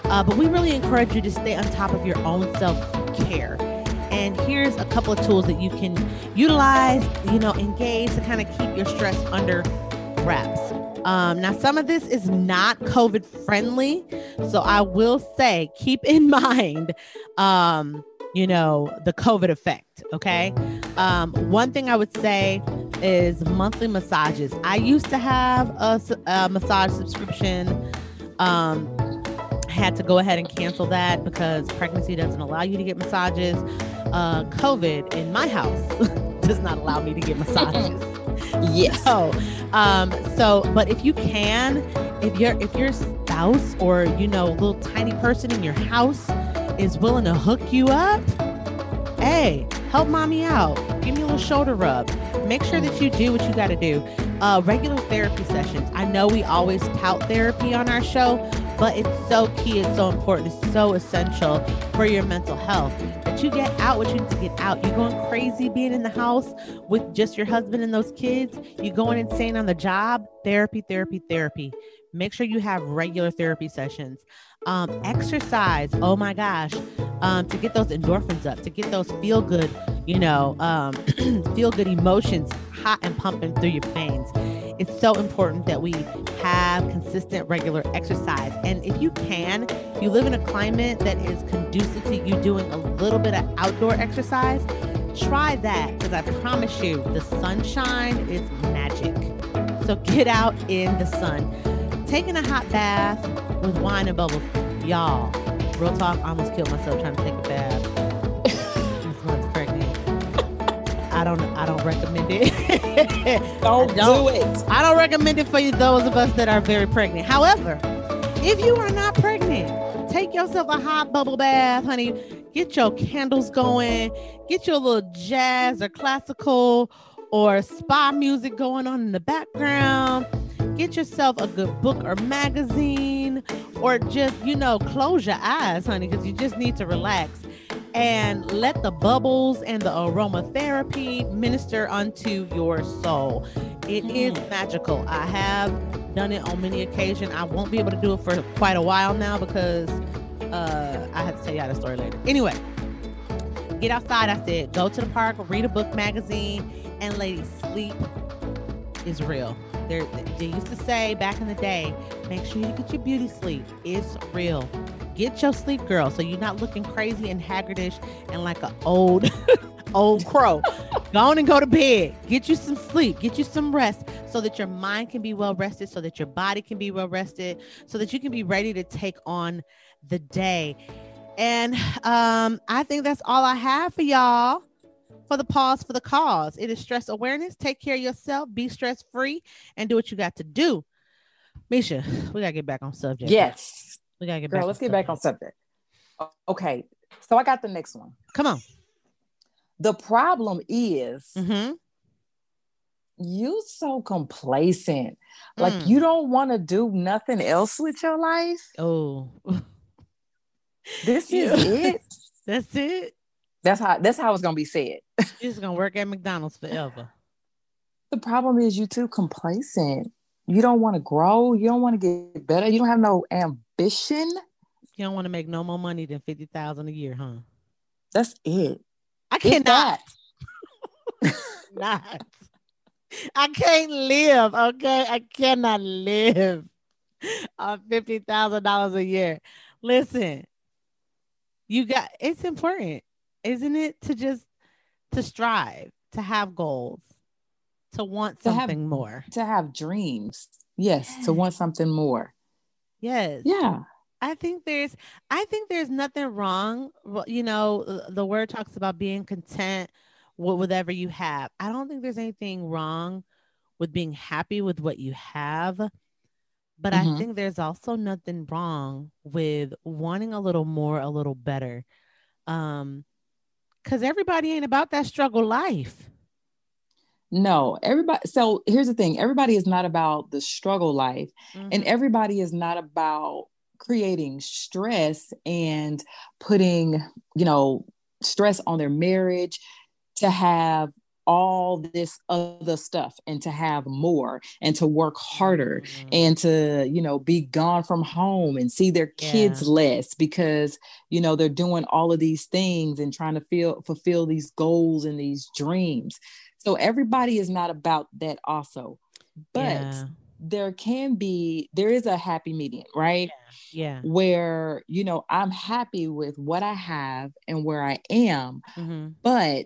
Uh, but we really encourage you to stay on top of your own self-care. And here's a couple of tools that you can utilize, you know, engage to kind of keep your stress under wraps. Um, now, some of this is not COVID friendly. So I will say, keep in mind, um, you know, the COVID effect. Okay. Um, one thing I would say is monthly massages. I used to have a, a massage subscription. Um, had to go ahead and cancel that because pregnancy doesn't allow you to get massages. Uh, COVID in my house does not allow me to get massages. Yes. So, um, so, but if you can, if your if your spouse or you know little tiny person in your house is willing to hook you up, hey, help mommy out. Give me a little shoulder rub. Make sure that you do what you got to do. Uh, regular therapy sessions. I know we always tout therapy on our show, but it's so key, it's so important, it's so essential for your mental health that you get out what you need to get out. You're going crazy being in the house with just your husband and those kids. You're going insane on the job. Therapy, therapy, therapy. Make sure you have regular therapy sessions. Um, exercise. Oh my gosh. Um, to get those endorphins up, to get those feel good, you know, um, feel good emotions hot and pumping through your veins it's so important that we have consistent, regular exercise. And if you can, you live in a climate that is conducive to you doing a little bit of outdoor exercise, try that because I promise you, the sunshine is magic. So get out in the sun. Taking a hot bath with wine and bubbles. Y'all, real talk, I almost killed myself trying to take a bath. Don't I don't recommend it. don't, don't, do it. I don't recommend it for you those of us that are very pregnant. However, if you are not pregnant, take yourself a hot bubble bath, honey. Get your candles going. Get your little jazz or classical or spa music going on in the background. Get yourself a good book or magazine or just, you know, close your eyes, honey, because you just need to relax and let the bubbles and the aromatherapy minister unto your soul. It mm. is magical. I have done it on many occasions. I won't be able to do it for quite a while now because uh, I have to tell y'all the story later. Anyway, get outside. I said, go to the park, read a book, magazine, and ladies, sleep is real. They're, they used to say back in the day, make sure you get your beauty sleep. It's real. Get your sleep, girl, so you're not looking crazy and haggardish and like an old, old crow. go on and go to bed. Get you some sleep. Get you some rest so that your mind can be well rested, so that your body can be well rested, so that you can be ready to take on the day. And um, I think that's all I have for y'all for the pause for the cause. It is stress awareness. Take care of yourself, be stress free, and do what you got to do. Misha, we gotta get back on subject. Yes. We gotta get Girl, back. Let's get subject. back on subject. Okay. So I got the next one. Come on. The problem is mm-hmm. you so complacent. Like mm. you don't want to do nothing else with your life. Oh. this is it. That's it. That's how that's how it's gonna be said. She's gonna work at McDonald's forever. The problem is you too complacent. You don't want to grow. You don't want to get better. You don't have no ambition. You don't want to make no more money than fifty thousand a year, huh? That's it. I cannot. not. I can't live. Okay, I cannot live. on fifty thousand dollars a year. Listen, you got it's important, isn't it, to just to strive, to have goals, to want To have- something more. to have dreams. Yes, to want something more. Yes. Yeah. I think there's I think there's nothing wrong. You know, the word talks about being content with whatever you have. I don't think there's anything wrong with being happy with what you have. But I Mhm. think there's also nothing wrong with wanting a little more, a little better. Um cuz everybody ain't about that struggle life. No, everybody. So here's the thing everybody is not about the struggle life, and Mhm. everybody is not about creating stress and putting, you know, stress on their marriage to have all this other stuff and to have more and to work harder Mhm. and to you know be gone from home and see their kids Yeah. less because you know they're doing all of these things and trying to feel fulfill these goals and these dreams so everybody is not about that also but yeah. there can be there is a happy medium right Yeah. where you know i'm happy with what i have and where i am Mhm. but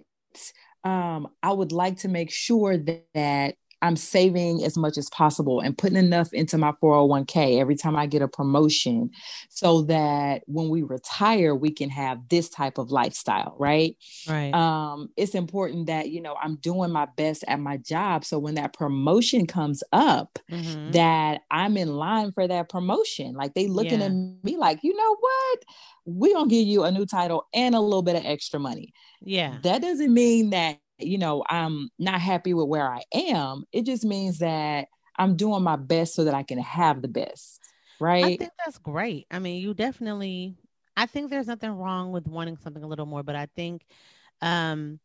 um, I would like to make sure that, that I'm saving as much as possible and putting enough into my 401k every time I get a promotion so that when we retire, we can have this type of lifestyle, right? Right. Um, it's important that, you know, I'm doing my best at my job. So when that promotion comes up, Mhm. that I'm in line for that promotion. Like they looking Yeah. at me like, you know what? We're gonna give you a new title and a little bit of extra money yeah. that doesn't mean that you know i'm not happy with where i am it just means that i'm doing my best so that i can have the best Right. I think that's great. I mean, you definitely I think there's nothing wrong with wanting something a little more, but I think um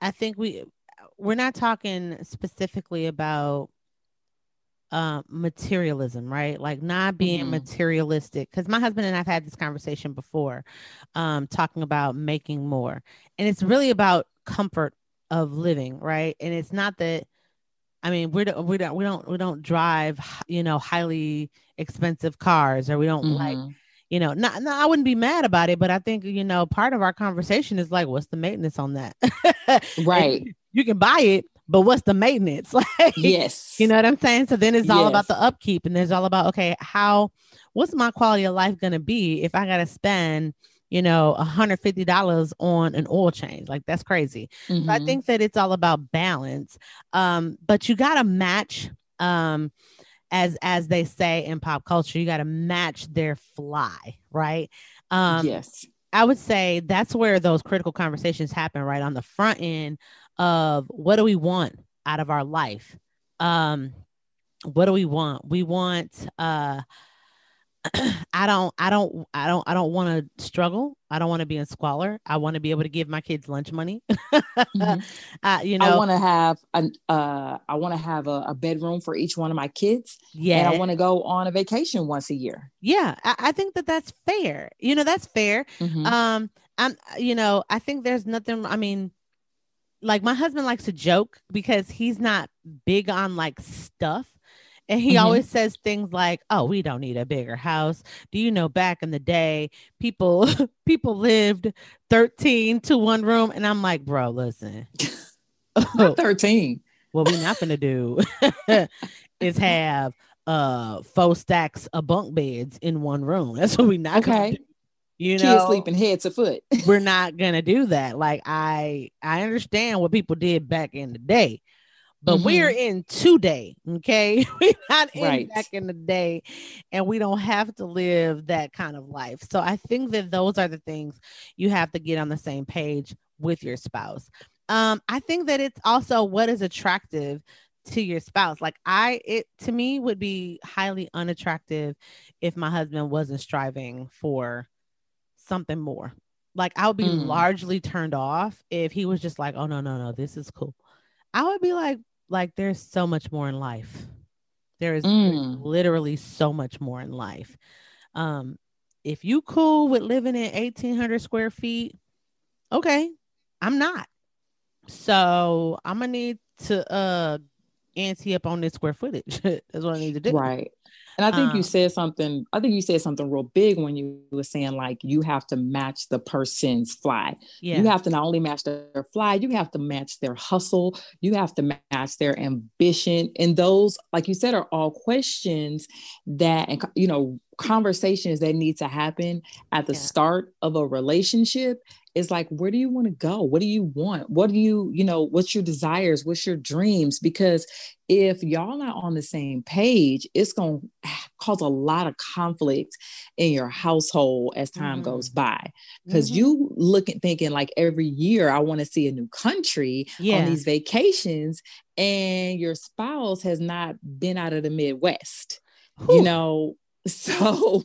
I think we we're not talking specifically about uh, materialism, right? Like not being Mhm. materialistic. Because my husband and I've had this conversation before, um, talking about making more, and it's really about comfort of living, right? And it's not that. I mean, we don't, we don't, we don't, we don't drive, you know, highly expensive cars, or we don't like, Mhm. you know, not, no, I wouldn't be mad about it, but I think, you know, part of our conversation is like, what's the maintenance on that? And right you can buy it, but what's the maintenance? Like, yes you know what I'm saying? So then it's all about the upkeep, and there's all about okay, how what's my quality of life gonna be if I gotta spend, you know, $150 on an oil change? Like that's crazy. So I Mhm. think that it's all about balance. Um, but you gotta match um as as they say in pop culture, you gotta match their fly, right? Um yes I would say that's where those critical conversations happen right on the front end of what do we want out of our life? Um what do we want? We want uh I don't I don't I don't I don't want to struggle. I don't want to be in squalor. I want to be able to give my kids lunch money. Mhm. uh, you know, i want to have an uh i want to have a, a bedroom for each one of my kids yeah. and i want to go on a vacation once a year yeah, I, I think that that's fair. You know, that's fair. Mhm. um i'm you know i think there's nothing i mean like my husband likes to joke because he's not big on like stuff and he Mhm. always says things like oh we don't need a bigger house. Do you know back in the day people people lived 13 to one room? And i'm like bro listen. Not 13 what we not gonna do is have uh four stacks of bunk beds in one room. That's what we not Okay. do you kids know? sleeping head to foot. We're not gonna do that. Like I I understand what people did back in the day, but Mhm. we're in today, okay? We're not in Right. back in the day, and we don't have to live that kind of life. So I think that those are the things you have to get on the same page with your spouse. Um, I think that it's also what is attractive to your spouse. Like I it to me would be highly unattractive if my husband wasn't striving for something more. Like I would be Mm. largely turned off if he was just like, "Oh no, no, no, this is cool." I would be like, like there's so much more in life. There is Mm. literally so much more in life. Um, if you cool with living in 1800 square feet, okay, I'm not. So I'm gonna need to uh ante up on this square footage. That's what I need to do. right And I think um, you said something, I think you said something real big when you were saying like you have to match the person's fly. Yeah. You have to not only match their fly, you have to match their hustle, you have to match their ambition. And those, like you said, are all questions that and you know, conversations that need to happen at the yeah. start of a relationship is like where do you want to go what do you want what do you you know what's your desires what's your dreams because if y'all not on the same page it's going to cause a lot of conflict in your household as time mm-hmm. goes by because mm-hmm. you looking thinking like every year i want to see a new country yeah. on these vacations and your spouse has not been out of the midwest Whew. you know so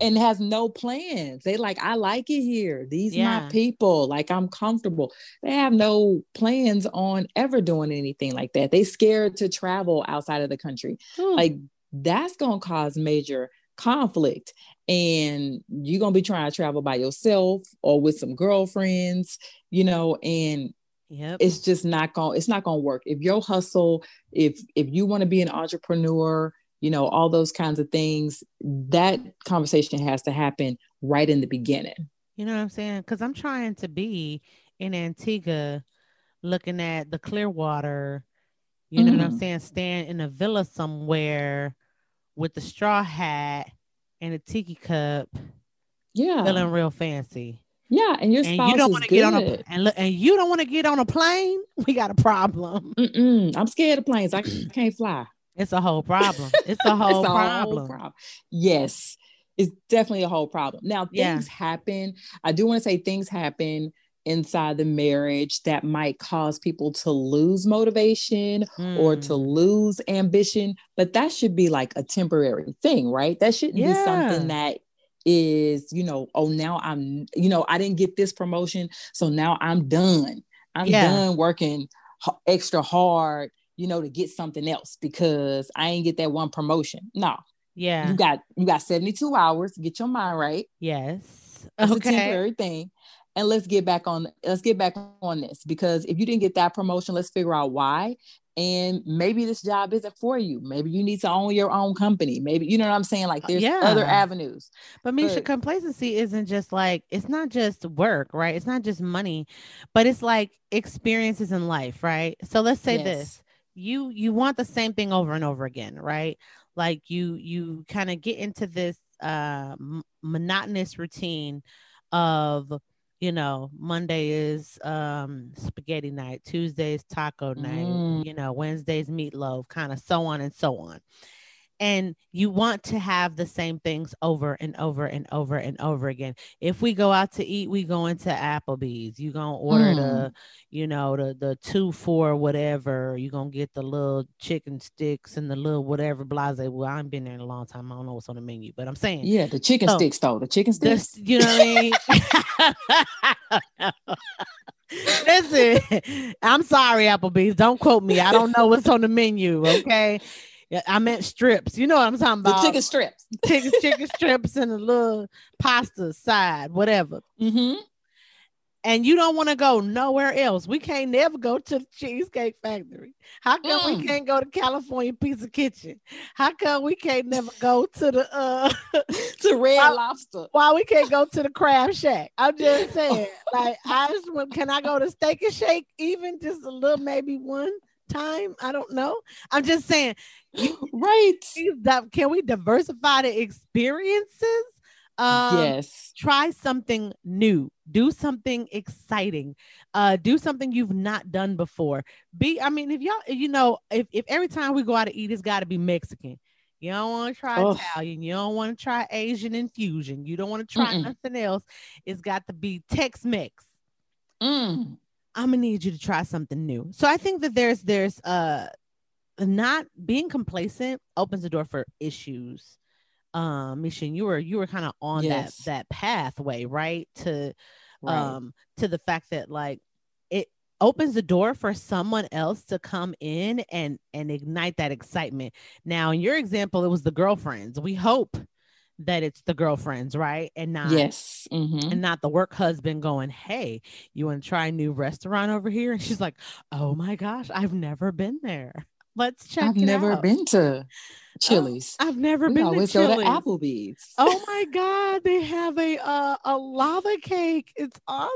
and has no plans they like i like it here these yeah. my people like i'm comfortable they have no plans on ever doing anything like that they scared to travel outside of the country Ooh. like that's gonna cause major conflict and you're gonna be trying to travel by yourself or with some girlfriends you know and Yep. It's just not going to it's not going to work. If your hustle, if if you want to be an entrepreneur, you know, all those kinds of things. That conversation has to happen right in the beginning. You know what I'm saying? Because I'm trying to be in Antigua looking at the Clearwater, you know mm-hmm. what I'm mm-hmm. saying? Stand in a villa somewhere with the straw hat and a tiki cup. Yeah. Feeling real fancy. Yeah, and your spouse and you don't want to get on a and, look, and you don't want to get on a plane. We got a problem. Mm-mm, I'm scared of planes. I can't fly. It's a whole problem. It's a whole, it's a problem. whole problem. Yes, it's definitely a whole problem. Now, things yeah. happen. I do want to say things happen inside the marriage that might cause people to lose motivation mm. or to hmm. lose ambition, but that should be like a temporary thing, right? That shouldn't yeah. be something that is, you know, oh, now I'm, you know, I didn't get this promotion. So now I'm done. I'm yeah. done working extra hard you know, to get something else because I ain't get that one promotion. No. Yeah. You got you got 72 hours to get your mind right. Yes. It's okay. a temporary thing. And let's get back on let's get back on this because if you didn't get that promotion, let's figure out why. And maybe this job isn't for you. Maybe you need to own your own company. Maybe you know what I'm saying? Like uh, there's yeah. other avenues. But Misha, but, complacency isn't just like it's not just work, right? It's not just money, but it's like experiences in life, right? So let's say yes. this you you want the same thing over and over again right like you you kind of get into this uh m- monotonous routine of you know monday is um spaghetti night tuesday is taco night mm. you know wednesday's meatloaf kind of so on and so on and you want to have the same things over and over and over and over again. If we go out to eat, we go into Applebee's. You gonna order mm. the, you know, the the two for whatever. You gonna get the little chicken sticks and the little whatever blase. Well, I have been there in a long time. I don't know what's on the menu, but I'm saying yeah, the chicken so, sticks though. The chicken sticks. The, you know what I mean? Listen, I'm sorry, Applebee's. Don't quote me. I don't know what's on the menu. Okay. Yeah, I meant strips. You know what I'm talking about? The chicken strips. Chicken, chicken strips and a little pasta side, whatever. Mm-hmm. And you don't want to go nowhere else. We can't never go to the Cheesecake Factory. How come mm. we can't go to California Pizza Kitchen? How come we can't never go to the uh to Red why, Lobster? Why we can't go to the Crab Shack? I'm just saying, like I just want, can I go to Steak and Shake even just a little, maybe one time? I don't know. I'm just saying right. Can we diversify the experiences? Um, yes. Try something new. Do something exciting. Uh, do something you've not done before. Be, I mean, if y'all, you know, if, if every time we go out to eat, it's got to be Mexican. You don't want to try oh. Italian. You don't want to try Asian infusion. You don't want to try Mm-mm. nothing else. It's got to be Tex Mex. Mm. I'm gonna need you to try something new. So I think that there's there's uh not being complacent opens the door for issues um Misha you were you were kind of on yes. that that pathway right to right. um to the fact that like it opens the door for someone else to come in and and ignite that excitement now in your example it was the girlfriends we hope that it's the girlfriends, right? And not yes, mm-hmm. and not the work husband going, Hey, you want to try a new restaurant over here? And she's like, Oh my gosh, I've never been there. Let's check. I've never out. been to Chili's. Oh, I've never we been always to go Chili's. to Applebee's. Oh my god, they have a uh, a lava cake. It's awesome.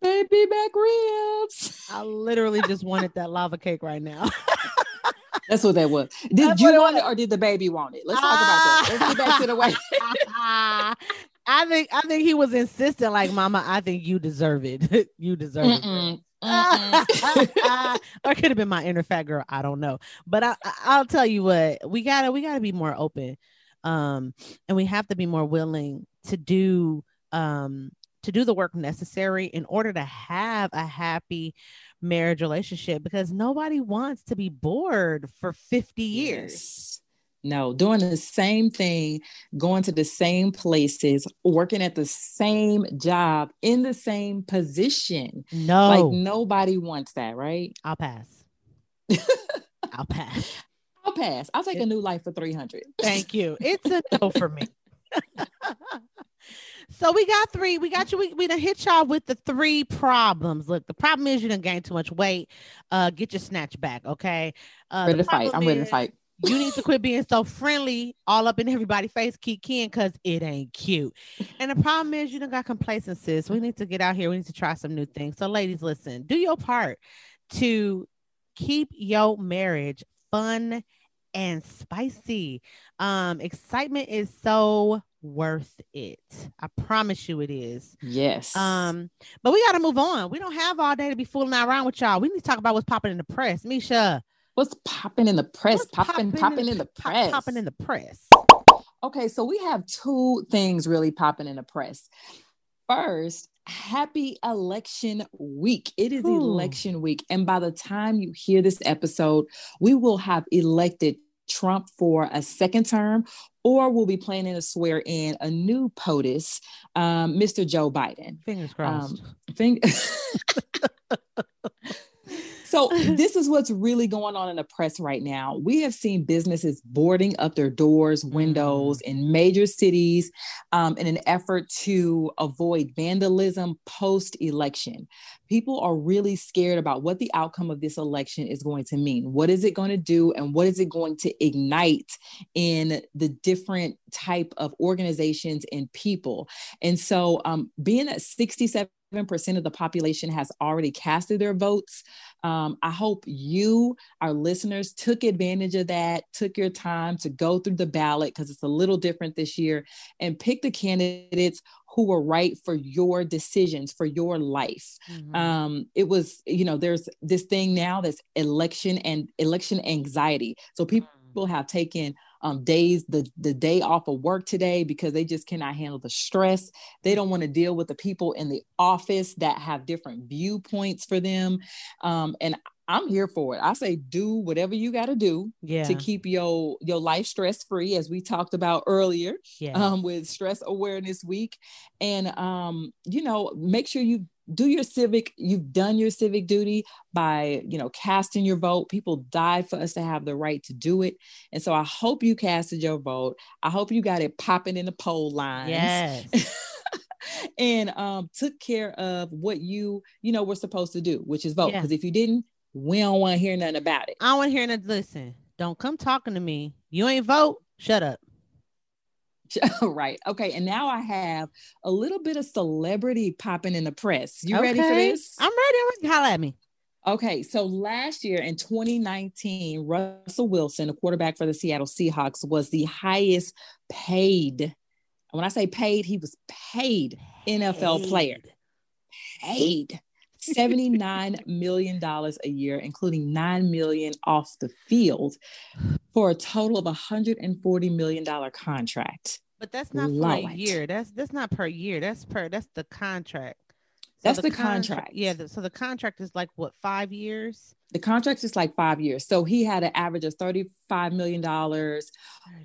baby back ribs. I literally just wanted that lava cake right now. That's what that was. Did That's you what it want it or did the baby want it? Let's talk about that. Let's get back to the way. I think I think he was insistent, like, Mama, I think you deserve it. you deserve it. Mm-mm, mm-mm. or it could have been my inner fat girl. I don't know. But I, I I'll tell you what, we gotta we gotta be more open. Um, and we have to be more willing to do um to do the work necessary in order to have a happy marriage relationship because nobody wants to be bored for 50 years. Yes. No, doing the same thing, going to the same places, working at the same job in the same position. No, Like nobody wants that, right? I'll pass. I'll pass. I'll pass. I'll take a new life for 300. Thank you. It's a no for me. so we got three. We got you. We, we done hit y'all with the three problems. Look, the problem is you done gained too much weight. Uh, get your snatch back, okay? Uh, ready to fight. I'm ready to fight. You need to quit being so friendly, all up in everybody's face, keep kin, because it ain't cute. And the problem is you done got complacency. So we need to get out here. We need to try some new things. So, ladies, listen, do your part to keep your marriage fun and spicy. Um, excitement is so worth it. I promise you it is. Yes. Um, but we gotta move on. We don't have all day to be fooling around with y'all. We need to talk about what's popping in the press. Misha, what's popping in the press? what's Popping, popping in the pop- press. Popping in the press. Okay, so we have two things really popping in the press. First, happy election week. It is Ooh. election week. And by the time you hear this episode, we will have elected Trump for a second term, or we'll be planning to swear in a new POTUS, um, Mr. Joe Biden. Fingers crossed. Think- so this is what's really going on in the press right now. We have seen businesses boarding up their doors, windows in major cities um, in an effort to avoid vandalism post election. People are really scared about what the outcome of this election is going to mean. What is it going to do, and what is it going to ignite in the different type of organizations and people? And so, um, being at 67 percent of the population has already casted their votes. Um, I hope you, our listeners, took advantage of that, took your time to go through the ballot because it's a little different this year and pick the candidates who were right for your decisions, for your life. Mhm. Um, it was, you know, there's this thing now that's election and election anxiety. So people have taken um, days, the, the day off of work today because they just cannot handle the stress. They don't want to deal with the people in the office that have different viewpoints for them. Um, and I'm here for it. I say do whatever you got to do yeah. to keep your your life stress free, as we talked about earlier yeah. um, with Stress Awareness Week. And, um, you know, make sure you do your civic, you've done your civic duty by, you know, casting your vote. People died for us to have the right to do it. And so I hope you casted your vote. I hope you got it popping in the poll lines. yes. and um, took care of what you, you know, were supposed to do, which is vote. Yeah. Because if you didn't, we don't want to hear nothing about it. I don't want to hear that. Listen, don't come talking to me. You ain't vote. Shut up. Oh, right. Okay. And now I have a little bit of celebrity popping in the press. You ready for this? I'm ready. Holla at me. Okay, so last year in 2019, Russell Wilson, the quarterback for the Seattle Seahawks, was the highest paid. When I say paid, he was paid NFL player. Paid. $79 million a year, including $9 million off the field for a total of a $140 million contract. But that's not for a Lord. year. That's that's not per year. That's per that's the contract. That's the contra- contract. Yeah. The, so the contract is like what five years? The contract is like five years. So he had an average of $35 million.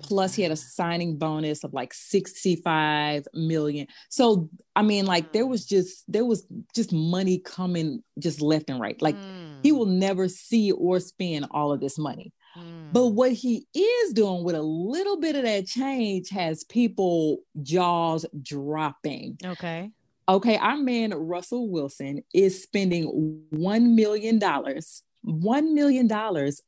plus he had a signing bonus of like 65 million so i mean like there was just there was just money coming just left and right like Mm, he will never see or spend all of this money mm. but what he is doing with a little bit of that change has people jaws dropping okay. okay our man russell wilson is spending one million dollars $1 million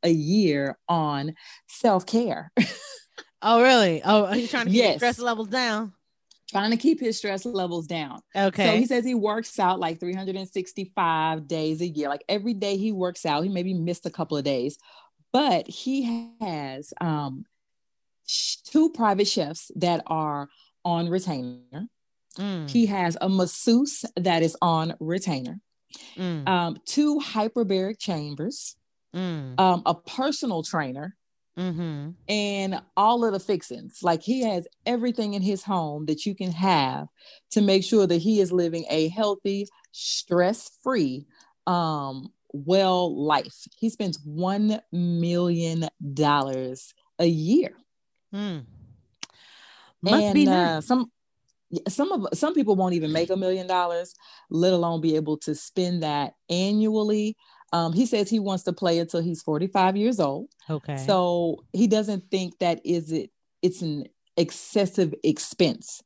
a year on self care. oh, really? Oh, he's trying to keep Yes. stress levels down. trying to keep his stress levels down. Okay. So he says he works out like 365 days a year. Like every day he works out, he maybe missed a couple of days, but he has um, two private chefs that are on retainer. Mm, He has a masseuse that is on retainer, mm, um, two hyperbaric chambers, mm, um, a personal trainer, mm-hmm. and all of the fixings. Like he has everything in his home that you can have to make sure that he is living a healthy, stress-free, um, well life. He spends one million dollars a year. Mm. Must and be uh, some some of some people won't even make a million dollars, let alone be able to spend that annually. Um, he says he wants to play until he's 45 years old. Okay. So he doesn't think that is it it's an excessive expense.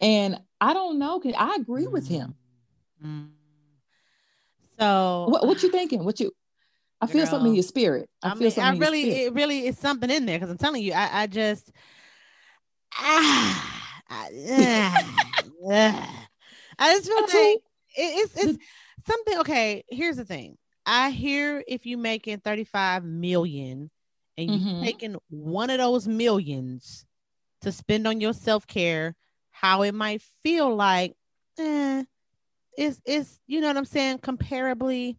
And I don't know, I agree with him. Mm. So What what you thinking? What you I feel something in your spirit. I, I, feel mean, something I in your really, spirit. it really is something in there because I'm telling you, I, I just, ah, I, I just feel like it, it's it's something. Okay, here's the thing. I hear if you making 35 million and you Mhm. taking one of those millions to spend on your self care, how it might feel like, eh, it's it's you know what I'm saying. Comparably,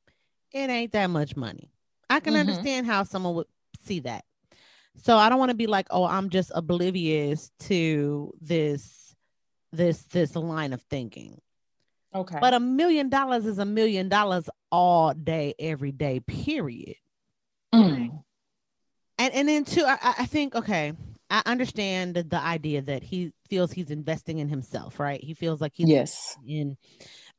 it ain't that much money. I can Mhm. understand how someone would see that. So I don't want to be like, oh, I'm just oblivious to this this this line of thinking. Okay. But a million dollars is a million dollars all day, every day, period. Mm. And and then too, I- I think okay, I understand the, idea that he feels he's investing in himself, right? He feels like he's Yes. in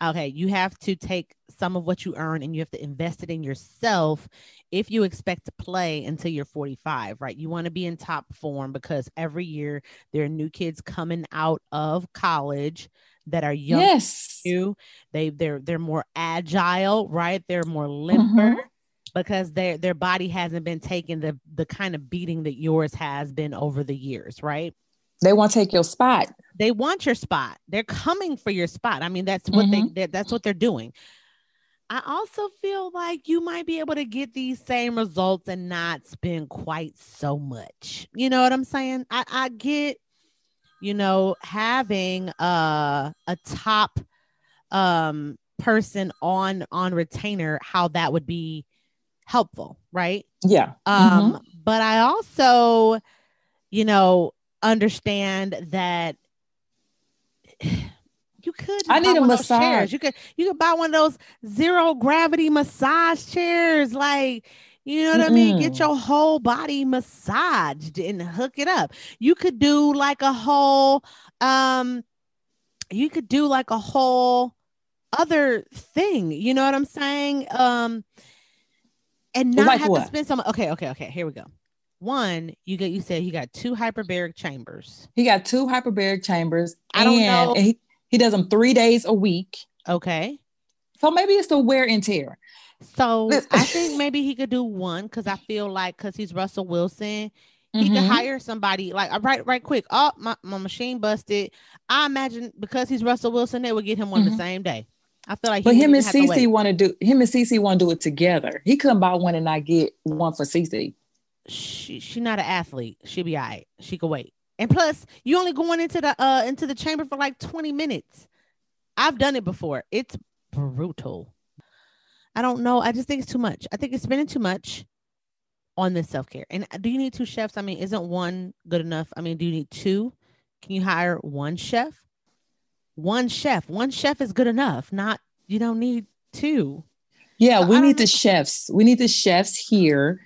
okay you have to take some of what you earn and you have to invest it in yourself if you expect to play until you're 45 right you want to be in top form because every year there are new kids coming out of college that are young Yes. you they they're they're more agile right they're more limber Mhm. Because their their body hasn't been taking the the kind of beating that yours has been over the years right They want to take your spot. they want your spot. They're coming for your spot. I mean, that's what they that's what they're doing. I also feel like you might be able to get these same results and not spend quite so much. You know what I'm saying? I, I get, you know, having uh, a top um person on on retainer, how that would be helpful, right? Yeah. Um, Mhm. but I also, you know, understand that you could. I need a one of those chairs. massage. You could you could buy one of those zero gravity massage chairs, like you know what I mean. Get your whole body massaged and hook it up. You could do like a whole, um, you could do like a whole other thing. You know what I'm saying? Um, and not Like have what? to spend some. Okay, okay, okay. Here we go. One, you get you said you got two hyperbaric chambers. He got two hyperbaric chambers. I don't know. and he, he does them three days a week. Okay. So maybe it's the wear and tear. So I think maybe he could do one because I feel like because he's Russell Wilson, he could Mhm. hire somebody like uh, right, right quick. Oh, my, my machine busted. I imagine because he's Russell Wilson, they would get him one Mhm. the same day. I feel like he But him and have to wait. Cece want to do him and Cece want to do it together. He couldn't buy one and not get one for Cece. she she not an athlete. She'll be all right. She could wait. And plus, you only going into the uh into the chamber for like 20 minutes. I've done it before. It's brutal. I don't know. I just think it's too much. I think it's spending too much on this self-care. And do you need two chefs? I mean, isn't one good enough? I mean, do you need two? Can you hire one chef? One chef. One chef is good enough. Not you don't need two. Yeah, So we need the chefs. We need the chefs here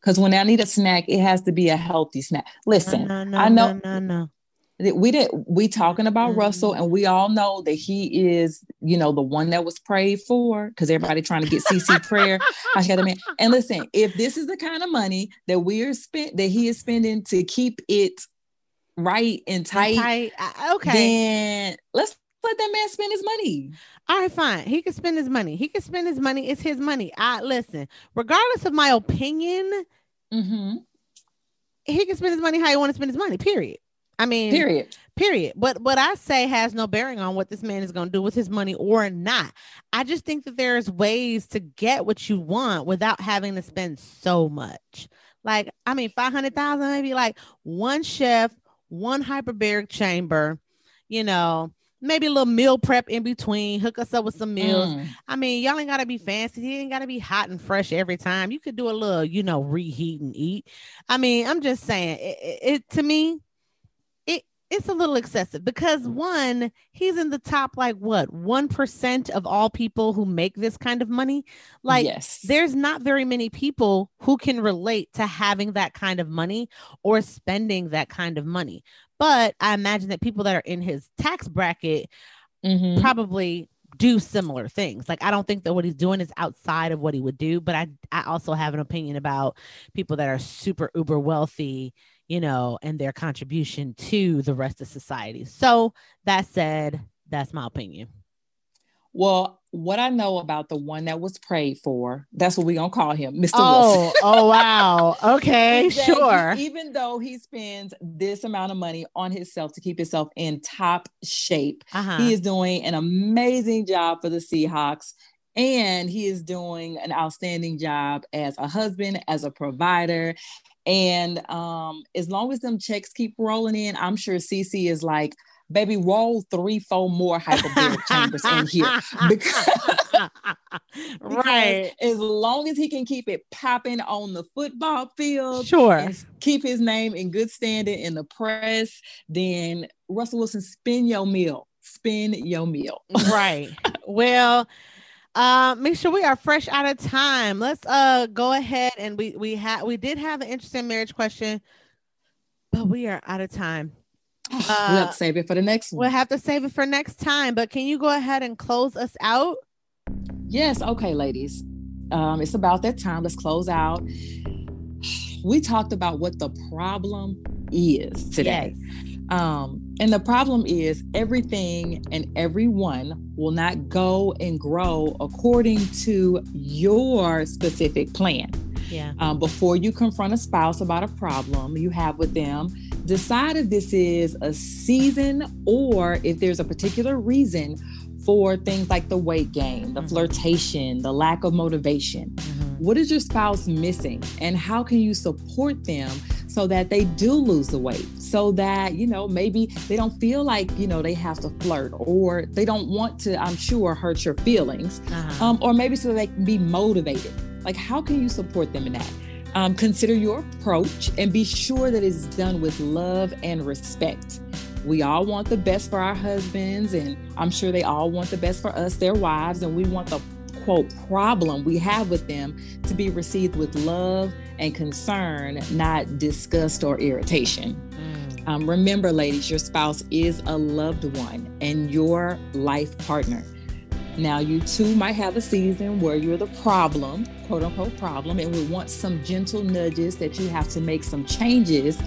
because when I need a snack, it has to be a healthy snack. Listen, no, no, I know no, no, no. we did we talking about Russell, Mm. and we all know that he is, you know, the one that was prayed for because everybody trying to get CC prayer. I mean, and listen, if this is the kind of money that we are spent that he is spending to keep it right and tight, Tight. Okay. then let's let that man spend his money. All right, fine. He can spend his money. He can spend his money. It's his money. I listen, regardless of my opinion, Mm-hmm. he can spend his money how he want to spend his money. Period. I mean, Period. period. But what I say has no bearing on what this man is going to do with his money or not. I just think that there's ways to get what you want without having to spend so much. Like, I mean, 500,000, maybe like one chef, one hyperbaric chamber, you know, maybe a little meal prep in between, hook us up with some meals. Mm. I mean, y'all ain't gotta be fancy. You ain't gotta be hot and fresh every time. You could do a little, you know, reheat and eat. I mean, I'm just saying, it, it, it to me, it's a little excessive because one, he's in the top like what one percent of all people who make this kind of money. Like, yes. there's not very many people who can relate to having that kind of money or spending that kind of money. But I imagine that people that are in his tax bracket Mhm. probably do similar things. Like I don't think that what he's doing is outside of what he would do, but I I also have an opinion about people that are super uber wealthy, you know, and their contribution to the rest of society. So that said, that's my opinion. Well, what I know about the one that was prayed for, that's what we're gonna call him, Mr. Wilson. Oh, oh wow. Okay, sure. even though he spends this amount of money on himself to keep himself in top shape, Uh-huh. he is doing an amazing job for the Seahawks. And he is doing an outstanding job as a husband, as a provider. And um, as long as them checks keep rolling in, I'm sure CC is like, baby, roll three, four more hyperbaric chambers in here. Because- right. As long as he can keep it popping on the football field, Sure. keep his name in good standing in the press, then Russell Wilson, spin your meal. Spin your meal. right. Well, uh, make sure we are fresh out of time. Let's uh go ahead and we we had we did have an interesting marriage question, but we are out of time. we'll Uh, have to save it for the next one. We'll have to save it for next time. But can you go ahead and close us out? Yes, okay, ladies. Um, it's about that time. Let's close out. We talked about what the problem is today. Um, and the problem is everything and everyone will not go and grow according to your specific plan. Yeah. Um, before you confront a spouse about a problem you have with them, decide if this is a season or if there's a particular reason for things like the weight gain, the Mhm. flirtation, the lack of motivation. Mhm. What is your spouse missing? And how can you support them so that they do lose the weight? So that, you know, maybe they don't feel like, you know, they have to flirt or they don't want to, I'm sure, hurt your feelings. Uh-huh. Um, or maybe so they can be motivated. Like, how can you support them in that? Um, consider your approach and be sure that it's done with love and respect. We all want the best for our husbands, and I'm sure they all want the best for us, their wives, and we want the quote problem we have with them to be received with love and concern, not disgust or irritation. Mm. Um, remember, ladies, your spouse is a loved one and your life partner. Now, you too might have a season where you're the problem, quote unquote problem, and we want some gentle nudges that you have to make some changes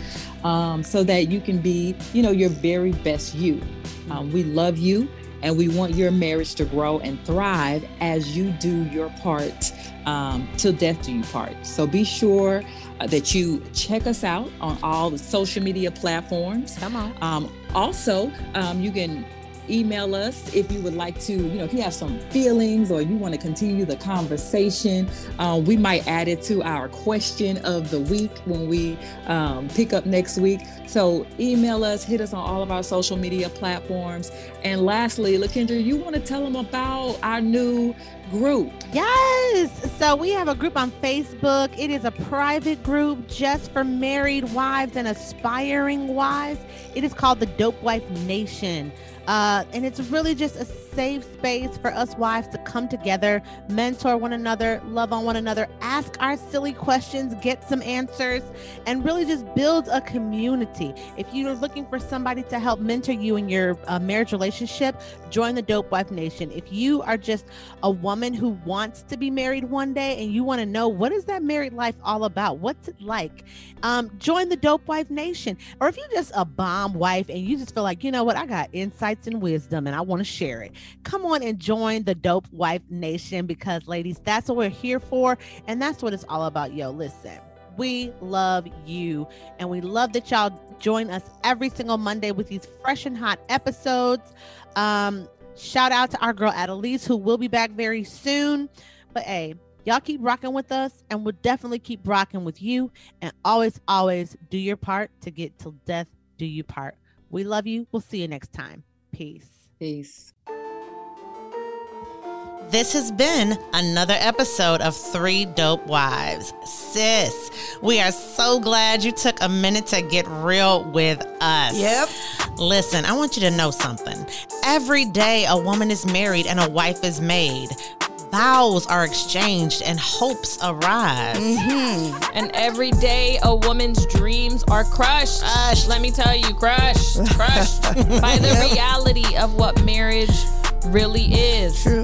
um, so that you can be, you know, your very best you. Um, we love you and we want your marriage to grow and thrive as you do your part um, till death do you part. So be sure uh, that you check us out on all the social media platforms. Come on. Um, also, um, you can email us if you would like to, you know, if you have some feelings or you want to continue the conversation. Uh, we might add it to our question of the week when we um, pick up next week. So email us, hit us on all of our social media platforms. And lastly, Lakendra, you want to tell them about our new group. Yes. So we have a group on Facebook. It is a private group just for married wives and aspiring wives. It is called the Dope Wife Nation. Uh, and it's really just a safe space for us wives to come together, mentor one another, love on one another, ask our silly questions, get some answers, and really just build a community. If you're looking for somebody to help mentor you in your uh, marriage relationship, join the Dope Wife Nation. If you are just a woman who wants to be married one day and you want to know what is that married life all about, what's it like, um, join the Dope Wife Nation. Or if you're just a bomb wife and you just feel like, you know what, I got insights and wisdom and I want to share it, come on and join the Dope Wife Nation because, ladies, that's what we're here for. And that's what it's all about. Yo, listen. We love you. And we love that y'all join us every single Monday with these fresh and hot episodes. Um, shout out to our girl Adelise, who will be back very soon. But hey, y'all keep rocking with us, and we'll definitely keep rocking with you. And always, always do your part to get till death do you part. We love you. We'll see you next time. Peace. Peace. This has been another episode of Three Dope Wives. Sis, we are so glad you took a minute to get real with us. Yep. Listen, I want you to know something. Every day a woman is married and a wife is made. Vows are exchanged and hopes arise. Mm-hmm. And every day a woman's dreams are crushed. crushed. Let me tell you, crushed, crushed by the yep. reality of what marriage really is. True.